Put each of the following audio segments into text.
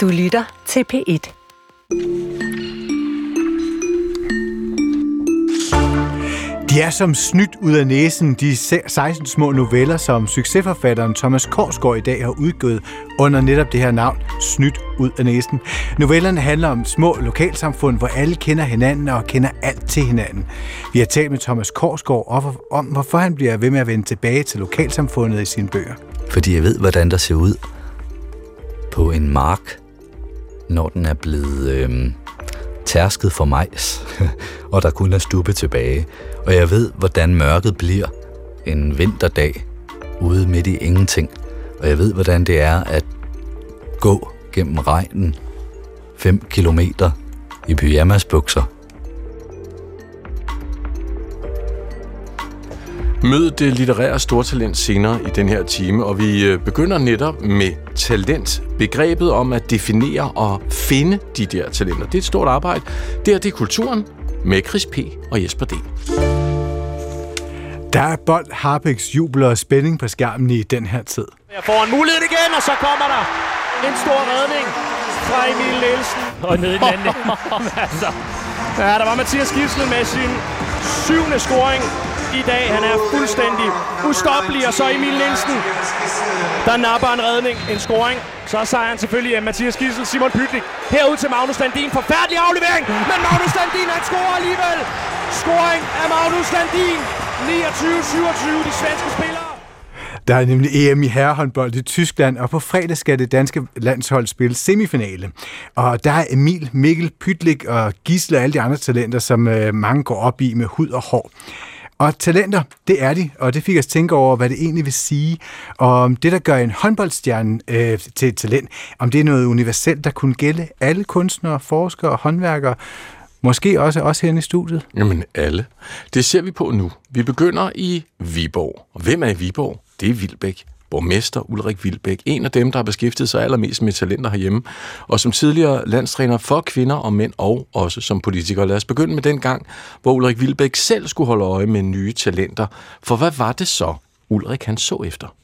Du lytter til P1. De er som snydt ud af næsen, de 16 små noveller, som succesforfatteren Thomas Korsgaard i dag har udgivet under netop det her navn, Snydt ud af næsen. Novellerne handler om små lokalsamfund, hvor alle kender hinanden og kender alt til hinanden. Vi har talt med Thomas Korsgaard om, hvorfor han bliver ved med at vende tilbage til lokalsamfundet i sine bøger. Fordi jeg ved, hvordan der ser ud på en mark, når den er blevet øh, tærsket for majs, og der kun er stubbe tilbage. Og jeg ved, hvordan mørket bliver en vinterdag ude midt i ingenting. Og jeg ved, hvordan det er at gå gennem regnen 5 kilometer i pyjamasbukser. Mød det litterære stortalent senere i den her time, og vi øh, begynder netop med talent. Begrebet om at definere og finde de der talenter. Det er et stort arbejde. Det er det kulturen med Chris P. og Jesper D. Der er bold, harpiks, jubel og spænding på skærmen i den her tid. Jeg får en mulighed igen, og så kommer der en stor redning fra Emil Nielsen. Og nede i den anden. altså, ja, der var Mathias Gifsel med sin syvende scoring i dag. Han er fuldstændig ustoppelig, og så Emil Nielsen, der napper en redning, en scoring. Så er sejren selvfølgelig af Mathias Gissel, Simon Pytlik. Herud til Magnus Landin. Forfærdelig aflevering, men Magnus Landin, han scorer alligevel. Scoring af Magnus Landin. 29-27, de svenske spillere. Der er nemlig EM i herrehåndbold i Tyskland, og på fredag skal det danske landshold spille semifinale. Og der er Emil, Mikkel, Pytlik og Gisle og alle de andre talenter, som øh, mange går op i med hud og hår. Og talenter, det er de, og det fik os tænke over, hvad det egentlig vil sige, og om det, der gør en håndboldstjerne øh, til et talent, om det er noget universelt, der kunne gælde alle kunstnere, forskere og håndværkere, Måske også os herinde i studiet. Jamen alle. Det ser vi på nu. Vi begynder i Viborg. Og hvem er i Viborg? Det er Vilbæk borgmester Ulrik Vilbæk, en af dem, der har beskæftiget sig allermest med talenter herhjemme, og som tidligere landstræner for kvinder og mænd, og også som politiker. Lad os begynde med den gang, hvor Ulrik Vilbæk selv skulle holde øje med nye talenter. For hvad var det så, Ulrik han så efter?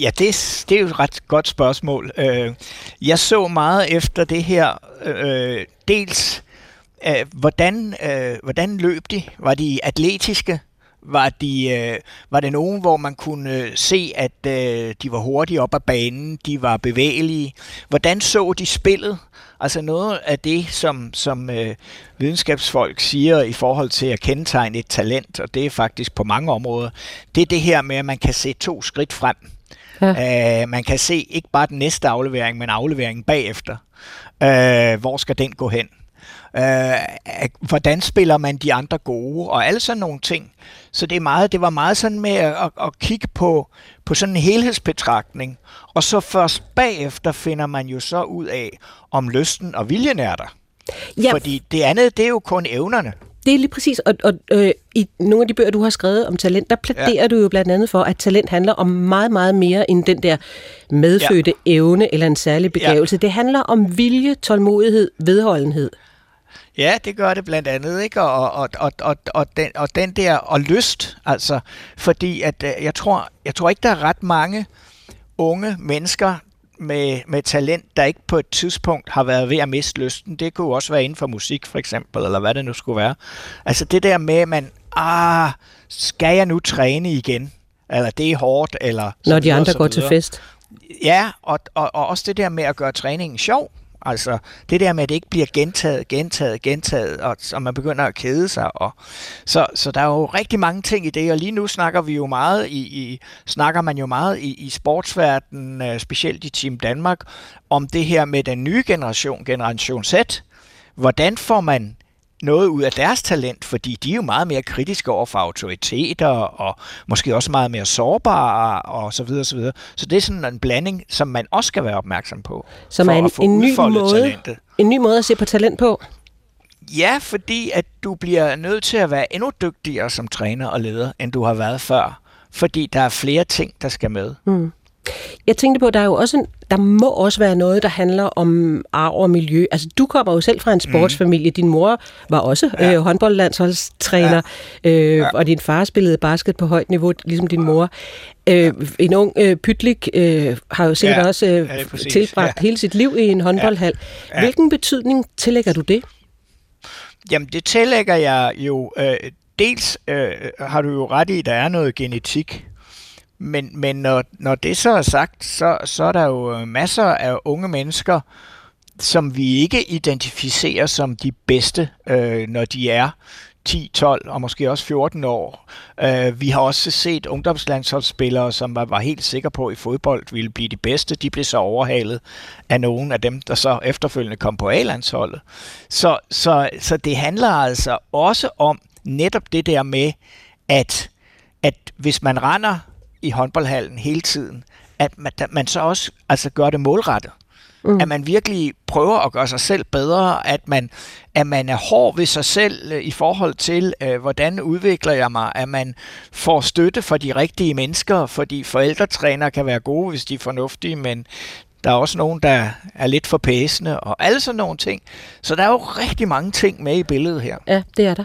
Ja, det, det er jo et ret godt spørgsmål. Øh, jeg så meget efter det her, øh, dels øh, hvordan, hvordan løb de? Var de atletiske? Var, de, øh, var det nogen, hvor man kunne øh, se, at øh, de var hurtige op ad banen, de var bevægelige. Hvordan så de spillet? Altså noget af det, som, som øh, videnskabsfolk siger i forhold til at kendetegne et talent, og det er faktisk på mange områder, det er det her med, at man kan se to skridt frem. Ja. Uh, man kan se ikke bare den næste aflevering, men afleveringen bagefter. Uh, hvor skal den gå hen? Øh, hvordan spiller man de andre gode, og alle sådan nogle ting. Så det, er meget, det var meget sådan med at, at, kigge på, på sådan en helhedsbetragtning, og så først bagefter finder man jo så ud af, om lysten og viljen er der. Ja. Fordi det andet, det er jo kun evnerne. Det er lige præcis, og, og øh, i nogle af de bøger, du har skrevet om talent, der plæderer ja. du jo blandt andet for, at talent handler om meget, meget mere end den der medfødte ja. evne eller en særlig begævelse. Ja. Det handler om vilje, tålmodighed, vedholdenhed. Ja, det gør det blandt andet, ikke? Og, og, og, og, og, den, og den der, og lyst, altså, fordi at øh, jeg tror, jeg tror ikke, der er ret mange unge mennesker med, med talent, der ikke på et tidspunkt har været ved at miste lysten. Det kunne også være inden for musik, for eksempel, eller hvad det nu skulle være. Altså det der med, at man, ah, skal jeg nu træne igen? Eller det er hårdt, eller... Når de andre går til fest. Ja, og, og, og også det der med at gøre træningen sjov. Altså det der med, at det ikke bliver gentaget, gentaget, gentaget, og, og man begynder at kede sig. Og, så, så der er jo rigtig mange ting i det, og lige nu snakker vi jo meget i, i snakker man jo meget i, i sportsverdenen, øh, specielt i Team Danmark, om det her med den nye generation, Generation Z. Hvordan får man noget ud af deres talent, fordi de er jo meget mere kritiske over for autoriteter, og måske også meget mere sårbare, og så videre, så videre. Så det er sådan en blanding, som man også skal være opmærksom på. Som er en, en, ny måde, talentet. en ny måde at se på talent på? Ja, fordi at du bliver nødt til at være endnu dygtigere som træner og leder, end du har været før. Fordi der er flere ting, der skal med. Mm. Jeg tænkte på, at der er jo også der må også være noget, der handler om arv og miljø. Altså, du kommer jo selv fra en mhm. sportsfamilie. Din mor var også ja. øh, håndboldlandsholdstræner, ja. Øh, ja. og din far spillede basket på højt niveau, ligesom din mor. Øh, en ung øh, pytlik øh, har jo sikkert ja. også øh, ja, tilbragt ja. hele sit liv i en håndboldhal. Ja. Ja. Hvilken betydning tillægger du det? Jamen, det tillægger jeg jo... Øh, dels øh, har du jo ret i, at der er noget genetik men, men når, når det så er sagt, så, så er der jo øh, masser af unge mennesker, som vi ikke identificerer som de bedste, øh, når de er 10, 12 og måske også 14 år. Øh, vi har også set ungdomslandsholdsspillere, som var, var helt sikre på, at i fodbold ville blive de bedste. De blev så overhalet af nogle af dem, der så efterfølgende kom på A-landsholdet. Så, så, så det handler altså også om netop det der med, at, at hvis man render i håndboldhallen hele tiden, at man, at man så også altså gør det målrettet. Mm. At man virkelig prøver at gøre sig selv bedre, at man, at man er hård ved sig selv øh, i forhold til, øh, hvordan udvikler jeg mig, at man får støtte fra de rigtige mennesker, fordi forældretræner kan være gode, hvis de er fornuftige, men der er også nogen, der er lidt for pæsende, og alle sådan nogle ting. Så der er jo rigtig mange ting med i billedet her. Ja, det er der.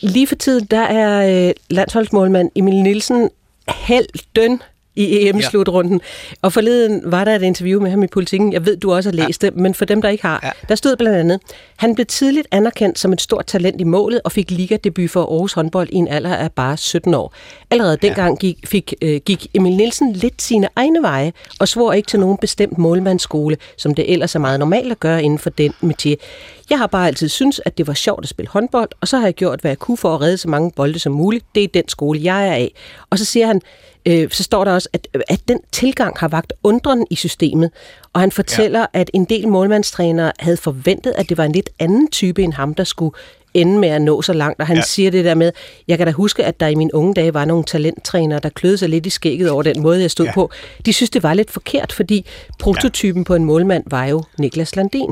Lige for tiden, der er øh, landsholdsmålmand Emil Nielsen helten i EM-slutrunden. Ja. Og forleden var der et interview med ham i politikken. Jeg ved, du også har læst ja. det, men for dem, der ikke har, ja. der stod blandt andet, han blev tidligt anerkendt som et stort talent i målet og fik liga-debut for Aarhus håndbold i en alder af bare 17 år. Allerede ja. dengang gik, fik, øh, gik Emil Nielsen lidt sine egne veje og svor ikke til nogen bestemt målmandsskole, som det ellers er meget normalt at gøre inden for den metier. Jeg har bare altid synes, at det var sjovt at spille håndbold, og så har jeg gjort, hvad jeg kunne for at redde så mange bolde som muligt. Det er den skole, jeg er af. Og så siger han, øh, så står der også, at, at den tilgang har vagt undren i systemet. Og han fortæller, ja. at en del målmandstrænere havde forventet, at det var en lidt anden type end ham, der skulle ende med at nå så langt. Og han ja. siger det der med, jeg kan da huske, at der i mine unge dage var nogle talenttrænere, der kløede sig lidt i skægget over den måde, jeg stod ja. på. De synes, det var lidt forkert, fordi prototypen ja. på en målmand var jo Niklas Landin.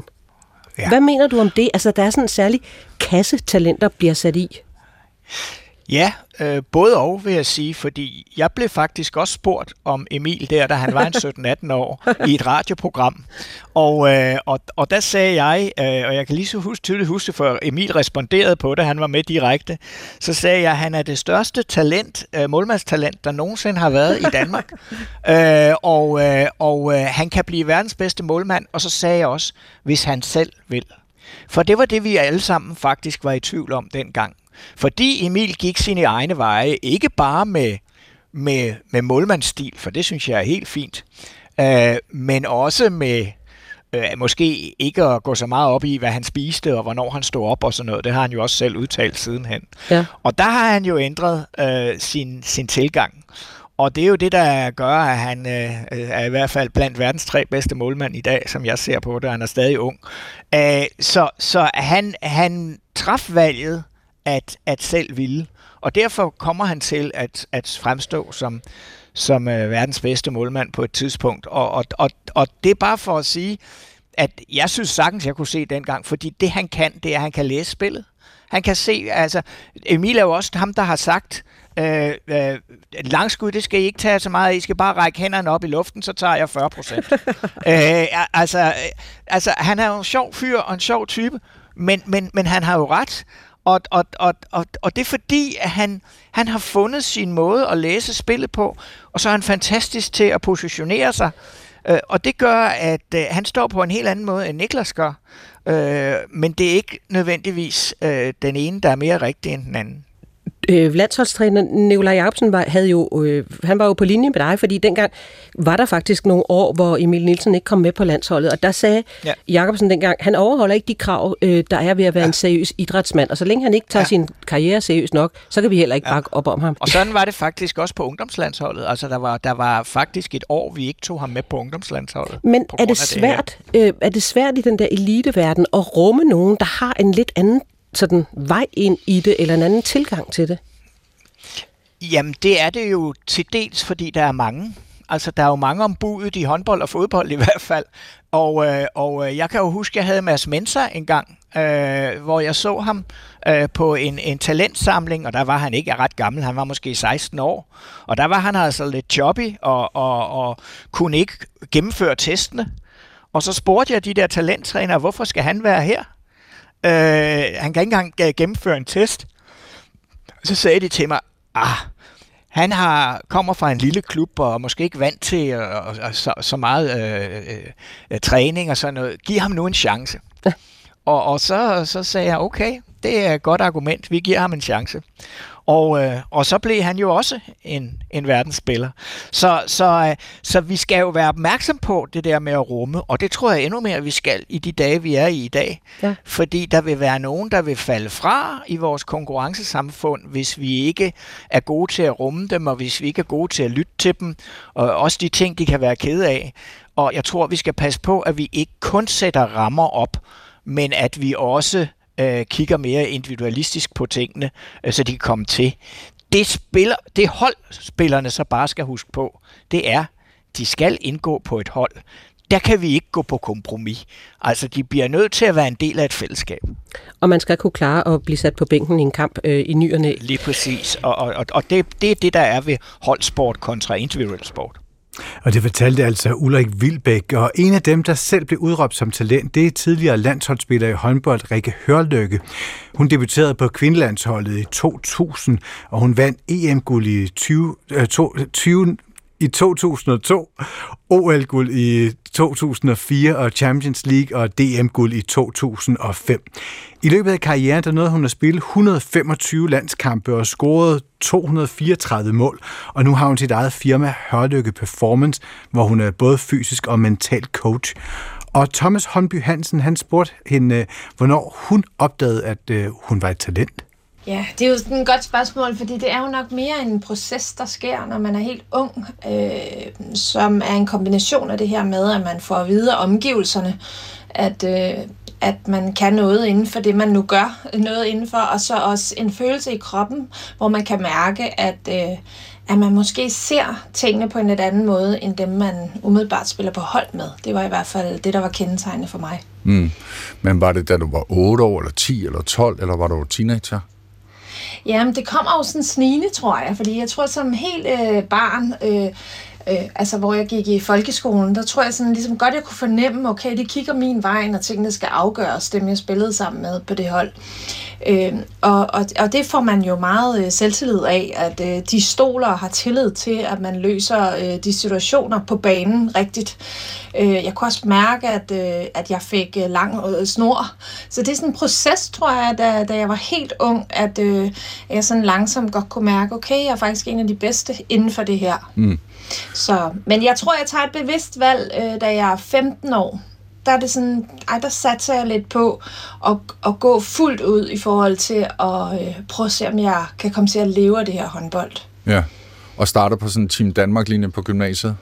Ja. Hvad mener du om det? Altså, der er sådan en særlig kasse talenter bliver sat i. Ja, øh, både og vil jeg sige, fordi jeg blev faktisk også spurgt om Emil der, da han var en 17-18 år, i et radioprogram. Og, øh, og, og der sagde jeg, øh, og jeg kan lige så huske, tydeligt huske, for Emil responderede på det, han var med direkte, så sagde jeg, at han er det største talent, øh, målmandstalent, der nogensinde har været i Danmark. øh, og øh, og øh, han kan blive verdens bedste målmand, og så sagde jeg også, hvis han selv vil. For det var det, vi alle sammen faktisk var i tvivl om dengang. Fordi Emil gik sine egne veje, ikke bare med, med, med målmandsstil, for det synes jeg er helt fint, øh, men også med øh, måske ikke at gå så meget op i, hvad han spiste og hvornår han stod op og sådan noget. Det har han jo også selv udtalt sidenhen. Ja. Og der har han jo ændret øh, sin, sin tilgang. Og det er jo det, der gør, at han øh, er i hvert fald blandt verdens tre bedste målmænd i dag, som jeg ser på det. Han er stadig ung. Æh, så så han, han traf valget at, at selv ville. Og derfor kommer han til at, at fremstå som, som øh, verdens bedste målmand på et tidspunkt. Og, og, og, og det er bare for at sige, at jeg synes sagtens, jeg kunne se dengang, fordi det han kan, det er, at han kan læse spillet. Han kan se, altså, Emil er jo også ham, der har sagt, øh, øh, langskud, det skal I ikke tage så meget I skal bare række hænderne op i luften, så tager jeg 40 procent. øh, altså, øh, altså, han er jo en sjov fyr og en sjov type, men, men, men han har jo ret. Og, og, og, og, og det er fordi, at han, han har fundet sin måde at læse spillet på, og så er han fantastisk til at positionere sig. Øh, og det gør, at øh, han står på en helt anden måde, end Niklas gør. Øh, men det er ikke nødvendigvis øh, den ene, der er mere rigtig end den anden øh, landsholdstræner Nikolaj Jacobsen var, havde jo, øh, han var jo på linje med dig, fordi dengang var der faktisk nogle år, hvor Emil Nielsen ikke kom med på landsholdet, og der sagde ja. Jacobsen dengang, han overholder ikke de krav, øh, der er ved at være ja. en seriøs idrætsmand, og så længe han ikke tager ja. sin karriere seriøst nok, så kan vi heller ikke ja. bakke op om ham. Og sådan var det faktisk også på ungdomslandsholdet, altså der var, der var faktisk et år, vi ikke tog ham med på ungdomslandsholdet. Men er det, svært, det øh, er det svært i den der eliteverden at rumme nogen, der har en lidt anden sådan vej ind i det, eller en anden tilgang til det? Jamen, det er det jo til dels, fordi der er mange. Altså, der er jo mange ombudet i håndbold og fodbold i hvert fald. Og, øh, og øh, jeg kan jo huske, at jeg havde Mads Mensa engang øh, hvor jeg så ham øh, på en, en talentsamling, og der var han ikke ret gammel, han var måske 16 år, og der var han altså lidt choppy og, og, og kunne ikke gennemføre testene. Og så spurgte jeg de der talenttrænere, hvorfor skal han være her? Øh, han kan ikke engang gennemføre en test. Så sagde de til mig, ah, han har kommer fra en lille klub og måske ikke vant til øh, øh, så, så meget øh, øh, øh, træning og sådan noget. Giv ham nu en chance. Og, og så, så sagde jeg, okay, det er et godt argument. Vi giver ham en chance. Og, øh, og så blev han jo også en, en verdensspiller. Så, så, øh, så vi skal jo være opmærksom på det der med at rumme, og det tror jeg endnu mere, vi skal i de dage, vi er i i dag. Ja. Fordi der vil være nogen, der vil falde fra i vores konkurrencesamfund, hvis vi ikke er gode til at rumme dem, og hvis vi ikke er gode til at lytte til dem, og også de ting, de kan være kede af. Og jeg tror, vi skal passe på, at vi ikke kun sætter rammer op, men at vi også øh, kigger mere individualistisk på tingene, øh, så de kan komme til. Det, spiller, det hold, spillerne så bare skal huske på, det er, de skal indgå på et hold. Der kan vi ikke gå på kompromis. Altså, de bliver nødt til at være en del af et fællesskab. Og man skal kunne klare at blive sat på bænken i en kamp øh, i ny og næ. Lige præcis. Og, og, og det, det er det, der er ved holdsport kontra individuel sport. Og det fortalte altså Ulrik Vilbæk, og en af dem, der selv blev udråbt som talent, det er tidligere landsholdsspiller i håndbold Rikke Hørløkke. Hun debuterede på kvindelandsholdet i 2000, og hun vandt EM-guld i 20, øh, 20, i 2002, OL-guld i 2004 og Champions League og DM-guld i 2005. I løbet af karrieren der nåede hun at spille 125 landskampe og scorede 234 mål, og nu har hun sit eget firma Hørlykke Performance, hvor hun er både fysisk og mental coach. Og Thomas Håndby Hansen, han spurgte hende, øh, hvornår hun opdagede, at øh, hun var et talent. Ja, det er jo sådan et godt spørgsmål, fordi det er jo nok mere en proces, der sker, når man er helt ung, øh, som er en kombination af det her med, at man får at vide omgivelserne, at, øh, at man kan noget inden for det, man nu gør, noget inden for, og så også en følelse i kroppen, hvor man kan mærke, at, øh, at man måske ser tingene på en lidt anden måde, end dem, man umiddelbart spiller på hold med. Det var i hvert fald det, der var kendetegnende for mig. Mm. Men var det, da du var 8 år, eller 10, eller 12, eller var du teenager? Jamen, det kommer jo sådan snigende, tror jeg, fordi jeg tror, som helt øh, barn, øh, øh, altså hvor jeg gik i folkeskolen, der tror jeg sådan ligesom godt, jeg kunne fornemme, okay, de kigger min vej, når tingene skal afgøres, dem jeg spillede sammen med på det hold. Øh, og, og, og det får man jo meget øh, selvtillid af, at øh, de stoler og har tillid til, at man løser øh, de situationer på banen rigtigt. Øh, jeg kunne også mærke, at, øh, at jeg fik øh, lang øh, snor. Så det er sådan en proces, tror jeg, da, da jeg var helt ung, at øh, jeg sådan langsomt godt kunne mærke, okay, jeg er faktisk en af de bedste inden for det her. Mm. Så, men jeg tror, jeg tager et bevidst valg, øh, da jeg er 15 år der er det sådan, ej, der satser jeg lidt på at, at gå fuldt ud i forhold til at øh, prøve at se, om jeg kan komme til at leve af det her håndbold. Ja, og starte på sådan en Team Danmark-linje på gymnasiet?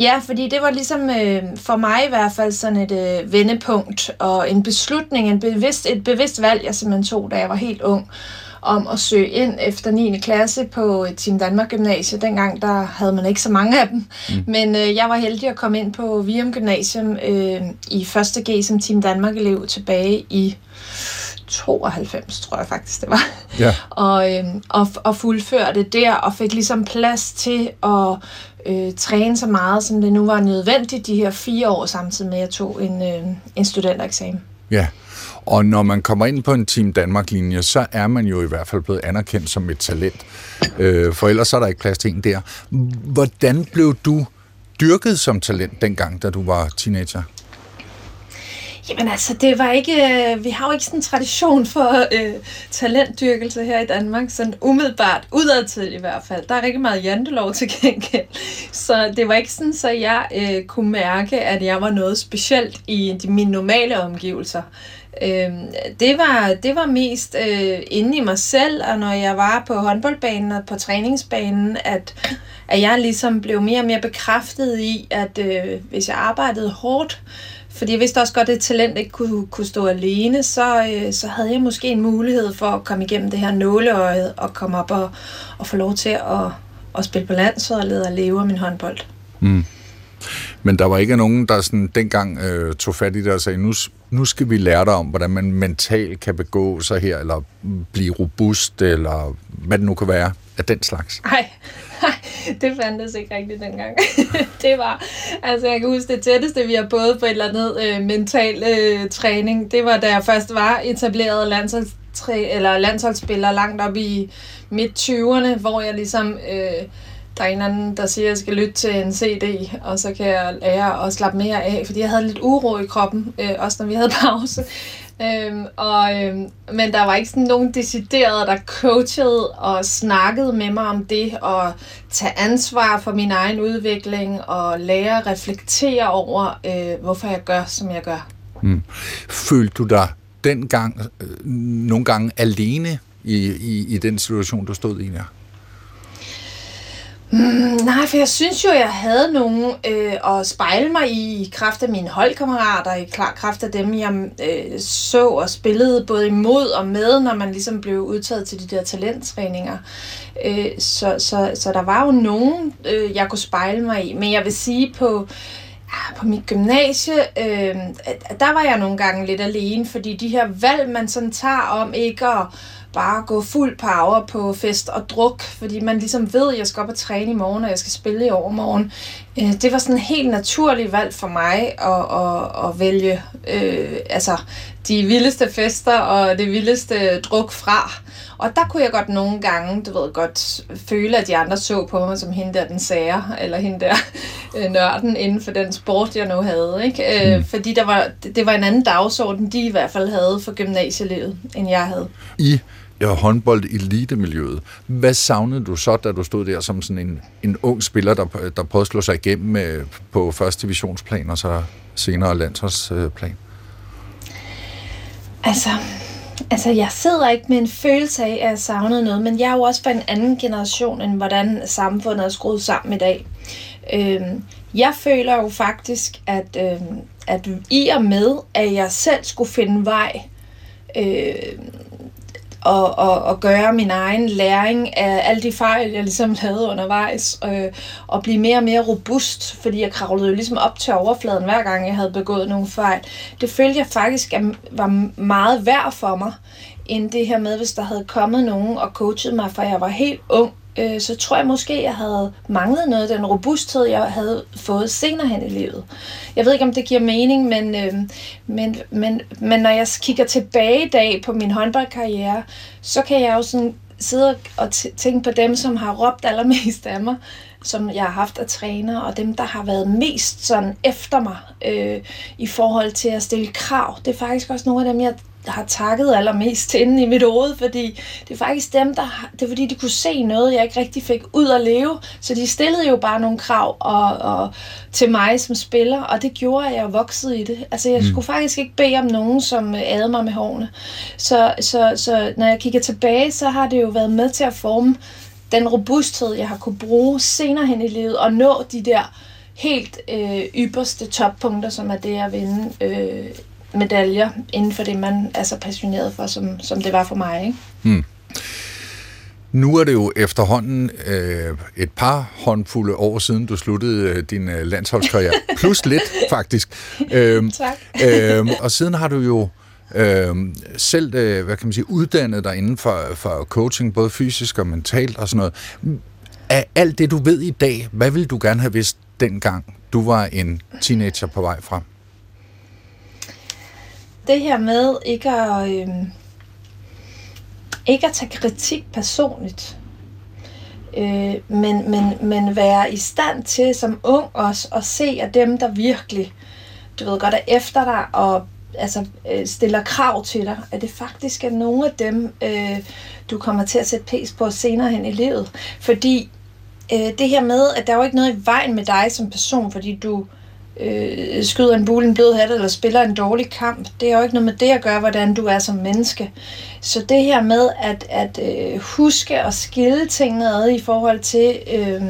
Ja, fordi det var ligesom øh, for mig i hvert fald sådan et øh, vendepunkt og en beslutning, en bevidst, et bevidst valg, jeg simpelthen tog, da jeg var helt ung om at søge ind efter 9. klasse på Team Danmark Gymnasium. Dengang der havde man ikke så mange af dem. Mm. Men øh, jeg var heldig at komme ind på Vium Gymnasium øh, i 1. G som Team Danmark elev tilbage i 92, tror jeg faktisk det var. Ja. og, øh, og, og fuldførte der, og fik ligesom plads til at øh, træne så meget, som det nu var nødvendigt de her fire år, samtidig med at jeg tog en, øh, en studentereksamen. Ja, og når man kommer ind på en Team Danmark-linje, så er man jo i hvert fald blevet anerkendt som et talent. Øh, for ellers er der ikke plads til en der. Hvordan blev du dyrket som talent dengang, da du var teenager? Jamen altså, det var ikke, øh, vi har jo ikke sådan en tradition for øh, talentdyrkelse her i Danmark, sådan umiddelbart, udadtil i hvert fald. Der er rigtig meget jantelov til gengæld. Så det var ikke sådan, så jeg øh, kunne mærke, at jeg var noget specielt i de, mine normale omgivelser. Øh, det, var, det var mest øh, inde i mig selv, og når jeg var på håndboldbanen og på træningsbanen, at, at jeg ligesom blev mere og mere bekræftet i, at øh, hvis jeg arbejdede hårdt, fordi jeg vidste også godt, at talent ikke kunne, kunne stå alene, så, øh, så havde jeg måske en mulighed for at komme igennem det her nåleøje og komme op og, og få lov til at, at spille på landsholdet og leve af min håndbold. Mm. Men der var ikke nogen, der sådan dengang øh, tog fat i det og sagde, nu, nu skal vi lære dig om, hvordan man mentalt kan begå sig her, eller blive robust, eller hvad det nu kan være af den slags. Nej, det fandtes ikke rigtigt dengang. det var, altså jeg kan huske det tætteste, vi har både på et eller andet øh, mental øh, træning, det var da jeg først var etableret landsholdstræ, eller landsholdsspiller langt op i midt-20'erne, hvor jeg ligesom... Øh, der er en anden, der siger, at jeg skal lytte til en CD, og så kan jeg lære at slappe mere af, fordi jeg havde lidt uro i kroppen, øh, også når vi havde pause. Øhm, og, øhm, men der var ikke sådan nogen deciderede, der coachede og snakkede med mig om det, og tage ansvar for min egen udvikling, og lære at reflektere over, øh, hvorfor jeg gør, som jeg gør. Mm. Følte du dig dengang øh, nogle gange alene i, i, i den situation, du stod i? Ja? Mm, nej, for jeg synes jo, jeg havde nogen øh, at spejle mig i kraft af mine holdkammerater, i kraft af dem, jeg øh, så og spillede både imod og med, når man ligesom blev udtaget til de der talenttræninger. Øh, så, så, så der var jo nogen, øh, jeg kunne spejle mig i. Men jeg vil sige på på mit gymnasie, øh, der var jeg nogle gange lidt alene, fordi de her valg, man sådan tager om ikke at bare gå fuld power på fest og druk, fordi man ligesom ved, at jeg skal op og træne i morgen, og jeg skal spille i overmorgen. Øh, det var sådan en helt naturlig valg for mig at, at, at vælge øh, altså, de vildeste fester og det vildeste druk fra. Og der kunne jeg godt nogle gange, du ved, godt føle, at de andre så på mig som hende der den sager, eller hende der øh, nørden inden for den sport, jeg nu havde. Ikke? Øh, mm. Fordi der var, det var en anden dagsorden, de i hvert fald havde for gymnasielivet, end jeg havde. I ja, håndbold elitemiljøet. Hvad savnede du så, da du stod der som sådan en, en ung spiller, der, der prøvede at slå sig igennem øh, på første divisionsplan og så senere landsholdsplan? Altså, altså, jeg sidder ikke med en følelse af, at jeg savnede noget, men jeg er jo også fra en anden generation, end hvordan samfundet er skruet sammen i dag. Øhm, jeg føler jo faktisk, at, øhm, at i og med, at jeg selv skulle finde vej øh, og, og, og gøre min egen læring af alle de fejl, jeg ligesom havde undervejs, øh, og blive mere og mere robust, fordi jeg kravlede jo ligesom op til overfladen, hver gang jeg havde begået nogle fejl. Det følte jeg faktisk at var meget værd for mig, end det her med, hvis der havde kommet nogen og coachet mig, for jeg var helt ung, øh, så tror jeg måske, jeg havde manglet noget af den robusthed, jeg havde fået senere hen i livet. Jeg ved ikke, om det giver mening, men, øh, men, men, men når jeg kigger tilbage i dag på min håndboldkarriere, så kan jeg jo sådan sidde og tænke på dem, som har råbt allermest af mig, som jeg har haft af træner, og dem, der har været mest sådan efter mig øh, i forhold til at stille krav. Det er faktisk også nogle af dem, jeg har takket allermest inde i mit hoved, fordi det er faktisk dem, der det er fordi, de kunne se noget, jeg ikke rigtig fik ud at leve, så de stillede jo bare nogle krav og, og, til mig som spiller, og det gjorde, at jeg voksede i det. Altså, jeg mm. skulle faktisk ikke bede om nogen, som adede mig med hårene. Så, så, så når jeg kigger tilbage, så har det jo været med til at forme den robusthed, jeg har kunne bruge senere hen i livet, og nå de der helt øh, ypperste toppunkter, som er det at vinde øh, medaljer inden for det, man er så passioneret for, som, som det var for mig. Ikke? Hmm. Nu er det jo efterhånden øh, et par håndfulde år siden, du sluttede øh, din øh, landsholdskarriere. Plus lidt, faktisk. Øhm, tak. øhm, og siden har du jo øh, selv øh, hvad kan man sige, uddannet dig inden for, for coaching, både fysisk og mentalt og sådan noget. Af alt det, du ved i dag, hvad ville du gerne have vidst dengang, du var en teenager på vej frem? Det her med ikke at, øh, ikke at tage kritik personligt, øh, men, men, men være i stand til som ung også at se, at dem, der virkelig du ved godt er efter dig og altså, øh, stiller krav til dig, at det faktisk er nogle af dem, øh, du kommer til at sætte pris på senere hen i livet. Fordi øh, det her med, at der er jo ikke noget i vejen med dig som person, fordi du øh, øh, skyder en bule en blød hat, eller spiller en dårlig kamp. Det er jo ikke noget med det at gøre, hvordan du er som menneske. Så det her med at, at øh, huske og skille tingene ad i forhold til... Øh,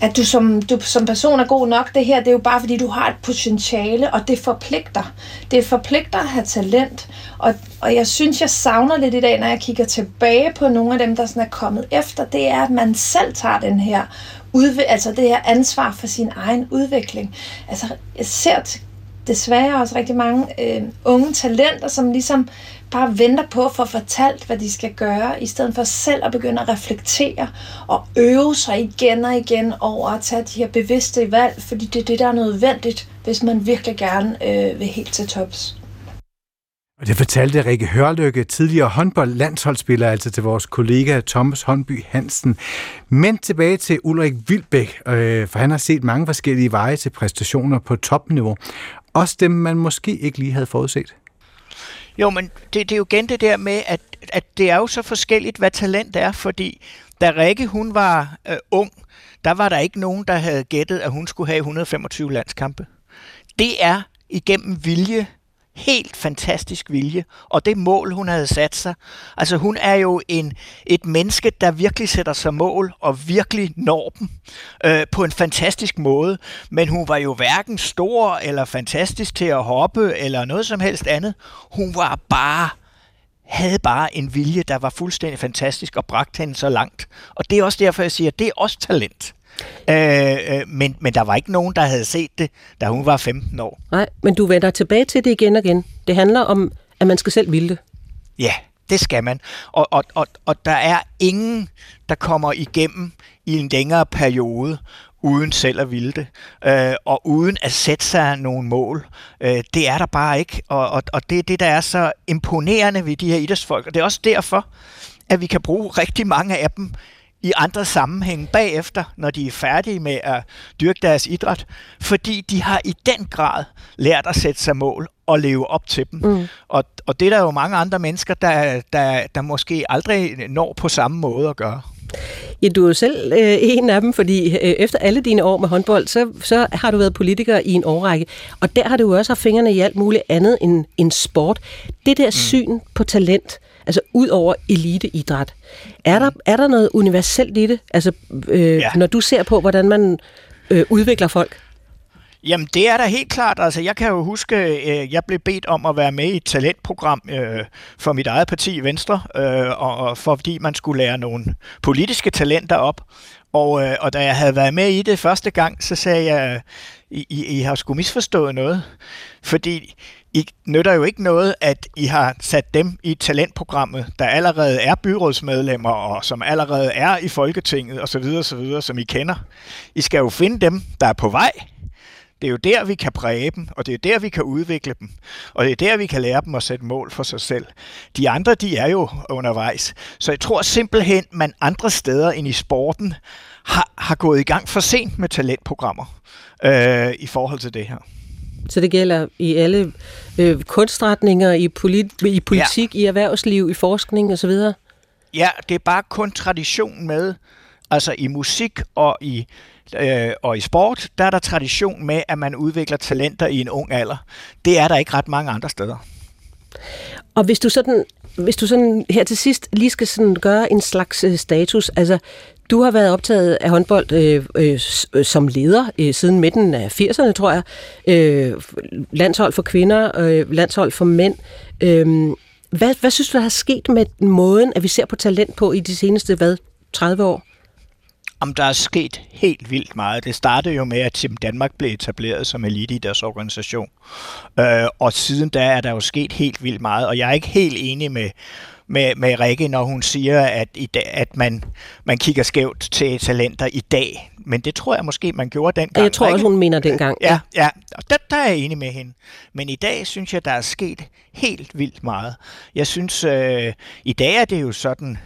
at du som, du som person er god nok, det her, det er jo bare fordi, du har et potentiale, og det forpligter. Det forpligter at have talent, og, og jeg synes, jeg savner lidt i dag, når jeg kigger tilbage på nogle af dem, der sådan er kommet efter, det er, at man selv tager den her udv- altså det her ansvar for sin egen udvikling. Altså, jeg ser desværre også rigtig mange øh, unge talenter, som ligesom bare venter på at få fortalt, hvad de skal gøre, i stedet for selv at begynde at reflektere og øve sig igen og igen over at tage de her bevidste valg, fordi det er det, der er nødvendigt, hvis man virkelig gerne øh, vil helt til tops. Og det fortalte Rikke Hørlykke, tidligere håndboldlandsholdsspiller, altså til vores kollega Thomas Håndby Hansen. Men tilbage til Ulrik Vilbæk, øh, for han har set mange forskellige veje til præstationer på topniveau. Også dem, man måske ikke lige havde forudset. Jo, men det, det er jo igen det der med, at, at det er jo så forskelligt, hvad talent er, fordi da Rikke hun var øh, ung, der var der ikke nogen, der havde gættet, at hun skulle have 125 landskampe. Det er igennem vilje helt fantastisk vilje, og det mål, hun havde sat sig. Altså hun er jo en, et menneske, der virkelig sætter sig mål og virkelig når dem øh, på en fantastisk måde. Men hun var jo hverken stor eller fantastisk til at hoppe eller noget som helst andet. Hun var bare havde bare en vilje, der var fuldstændig fantastisk og bragte hende så langt. Og det er også derfor, jeg siger, at det er også talent. Øh, øh, men, men der var ikke nogen, der havde set det, da hun var 15 år. Nej, men du vender tilbage til det igen og igen. Det handler om, at man skal selv ville det. Ja, det skal man. Og, og, og, og der er ingen, der kommer igennem i en længere periode, uden selv at ville det, øh, og uden at sætte sig nogle mål. Øh, det er der bare ikke, og, og, og det er det, der er så imponerende ved de her idrætsfolk, og det er også derfor, at vi kan bruge rigtig mange af dem i andre sammenhænge bagefter, når de er færdige med at dyrke deres idræt, fordi de har i den grad lært at sætte sig mål og leve op til dem. Mm. Og, og det er der jo mange andre mennesker, der, der, der måske aldrig når på samme måde at gøre. Ja, du er jo selv øh, en af dem, fordi øh, efter alle dine år med håndbold, så, så har du været politiker i en årrække, og der har du jo også haft fingrene i alt muligt andet end, end sport. Det der mm. syn på talent, altså ud over eliteidræt. Er der, er der noget universelt i det? Altså, øh, ja. når du ser på, hvordan man øh, udvikler folk? Jamen, det er da helt klart. Altså, jeg kan jo huske, øh, jeg blev bedt om at være med i et talentprogram øh, for mit eget parti, Venstre, øh, og, og fordi man skulle lære nogle politiske talenter op. Og, øh, og da jeg havde været med i det første gang, så sagde jeg, I, I, I har sgu misforstået noget. Fordi i nytter jo ikke noget, at I har sat dem i talentprogrammet, der allerede er byrådsmedlemmer, og som allerede er i Folketinget osv., osv., som I kender. I skal jo finde dem, der er på vej. Det er jo der, vi kan præge dem, og det er der, vi kan udvikle dem. Og det er der, vi kan lære dem at sætte mål for sig selv. De andre, de er jo undervejs. Så jeg tror simpelthen, man andre steder end i sporten har, har gået i gang for sent med talentprogrammer øh, i forhold til det her. Så det gælder i alle øh, kunstretninger, i, polit, i politik, ja. i erhvervsliv, i forskning osv.? Ja, det er bare kun tradition med, altså i musik og i, øh, og i sport, der er der tradition med, at man udvikler talenter i en ung alder. Det er der ikke ret mange andre steder. Og hvis du sådan, hvis du sådan her til sidst lige skal sådan gøre en slags øh, status, altså du har været optaget af håndbold øh, øh, øh som leder øh, siden midten af 80'erne, tror jeg. Øh, landshold for kvinder, øh, landshold for mænd. Øh, hvad, hvad synes du, der har sket med måden, at vi ser på talent på i de seneste, hvad, 30 år? Om der er sket helt vildt meget. Det startede jo med, at Team Danmark blev etableret som elite i deres organisation. Øh, og siden da er der jo sket helt vildt meget, og jeg er ikke helt enig med med, med Rikke, når hun siger, at, i dag, at man, man kigger skævt til talenter i dag. Men det tror jeg måske, man gjorde dengang. Jeg tror Rikke. også, hun mener dengang. Ja, ja. Og der, der er jeg enig med hende. Men i dag synes jeg, der er sket helt vildt meget. Jeg synes, øh, i dag er det jo sådan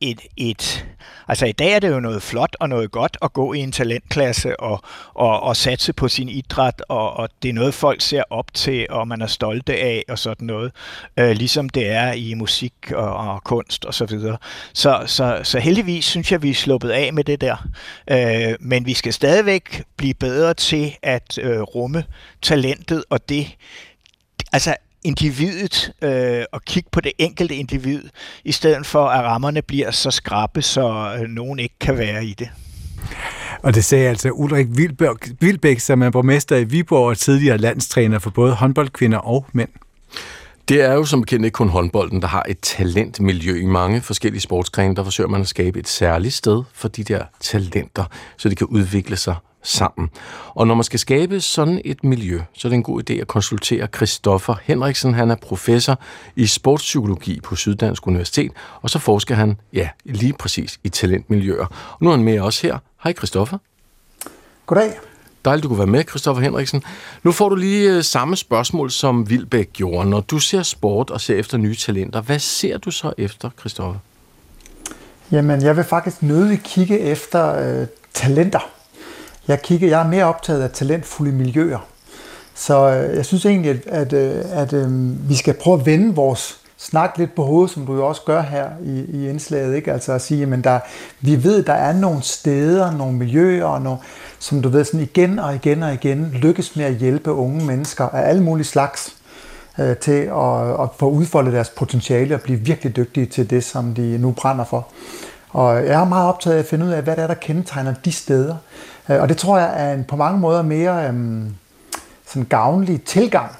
et, et Altså i dag er det jo noget flot og noget godt at gå i en talentklasse og, og, og satse på sin idræt, og, og det er noget, folk ser op til, og man er stolte af og sådan noget, øh, ligesom det er i musik og, og kunst og så videre. Så, så, så heldigvis synes jeg, vi er sluppet af med det der. Øh, men vi skal stadigvæk blive bedre til at øh, rumme talentet, og det altså individet øh, og kigge på det enkelte individ, i stedet for at rammerne bliver så skrappe, så øh, nogen ikke kan være i det. Og det sagde altså Ulrik Vilbæk, som er borgmester i Viborg og tidligere landstræner for både håndboldkvinder og mænd. Det er jo som bekendt ikke kun håndbolden, der har et talentmiljø i mange forskellige sportsgrene. Der forsøger man at skabe et særligt sted for de der talenter, så de kan udvikle sig sammen. Og når man skal skabe sådan et miljø, så er det en god idé at konsultere Christoffer Henriksen. Han er professor i sportspsykologi på Syddansk Universitet, og så forsker han, ja, lige præcis i talentmiljøer. Og nu er han med os her. Hej Christoffer. Goddag. Dejligt, du kunne være med, Christoffer Henriksen. Nu får du lige øh, samme spørgsmål, som Vilbæk gjorde. Når du ser sport og ser efter nye talenter, hvad ser du så efter, Christoffer? Jamen, jeg vil faktisk nødig kigge efter øh, talenter. Jeg, kigger, jeg er mere optaget af talentfulde miljøer. Så øh, jeg synes egentlig, at, at, øh, at, at vi skal prøve at vende vores snak lidt på hovedet, som du jo også gør her i, i indslaget. Ikke? Altså at sige, at der, vi ved, at der er nogle steder, nogle miljøer, nogle, som du ved, sådan igen og igen og igen lykkes med at hjælpe unge mennesker af alle mulige slags øh, til at, at få udfoldet deres potentiale og blive virkelig dygtige til det, som de nu brænder for. Og jeg er meget optaget af at finde ud af, hvad det er, der kendetegner de steder. Øh, og det tror jeg er en på mange måder mere øhm, sådan gavnlig tilgang,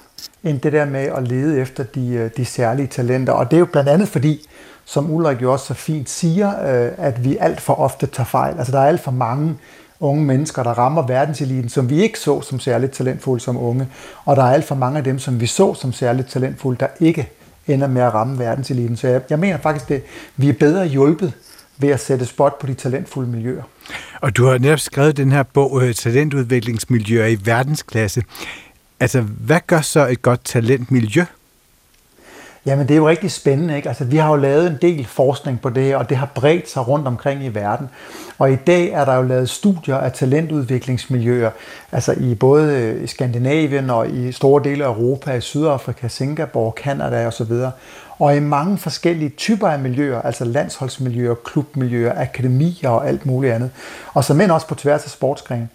end det der med at lede efter de, øh, de særlige talenter. Og det er jo blandt andet fordi, som Ulrik jo også så fint siger, øh, at vi alt for ofte tager fejl. Altså der er alt for mange unge mennesker, der rammer verdenseliten, som vi ikke så som særligt talentfulde som unge. Og der er alt for mange af dem, som vi så som særligt talentfulde, der ikke ender med at ramme verdenseliten. Så jeg, jeg mener faktisk, at vi er bedre hjulpet ved at sætte spot på de talentfulde miljøer. Og du har netop skrevet den her bog, øh, Talentudviklingsmiljøer i verdensklasse. Altså, hvad gør så et godt talentmiljø? Jamen, det er jo rigtig spændende. Ikke? Altså, vi har jo lavet en del forskning på det her, og det har bredt sig rundt omkring i verden. Og i dag er der jo lavet studier af talentudviklingsmiljøer, altså i både i Skandinavien og i store dele af Europa, i Sydafrika, Singapore, Kanada osv. Og i mange forskellige typer af miljøer, altså landsholdsmiljøer, klubmiljøer, akademier og alt muligt andet. Og så men også på tværs af sportsgrene.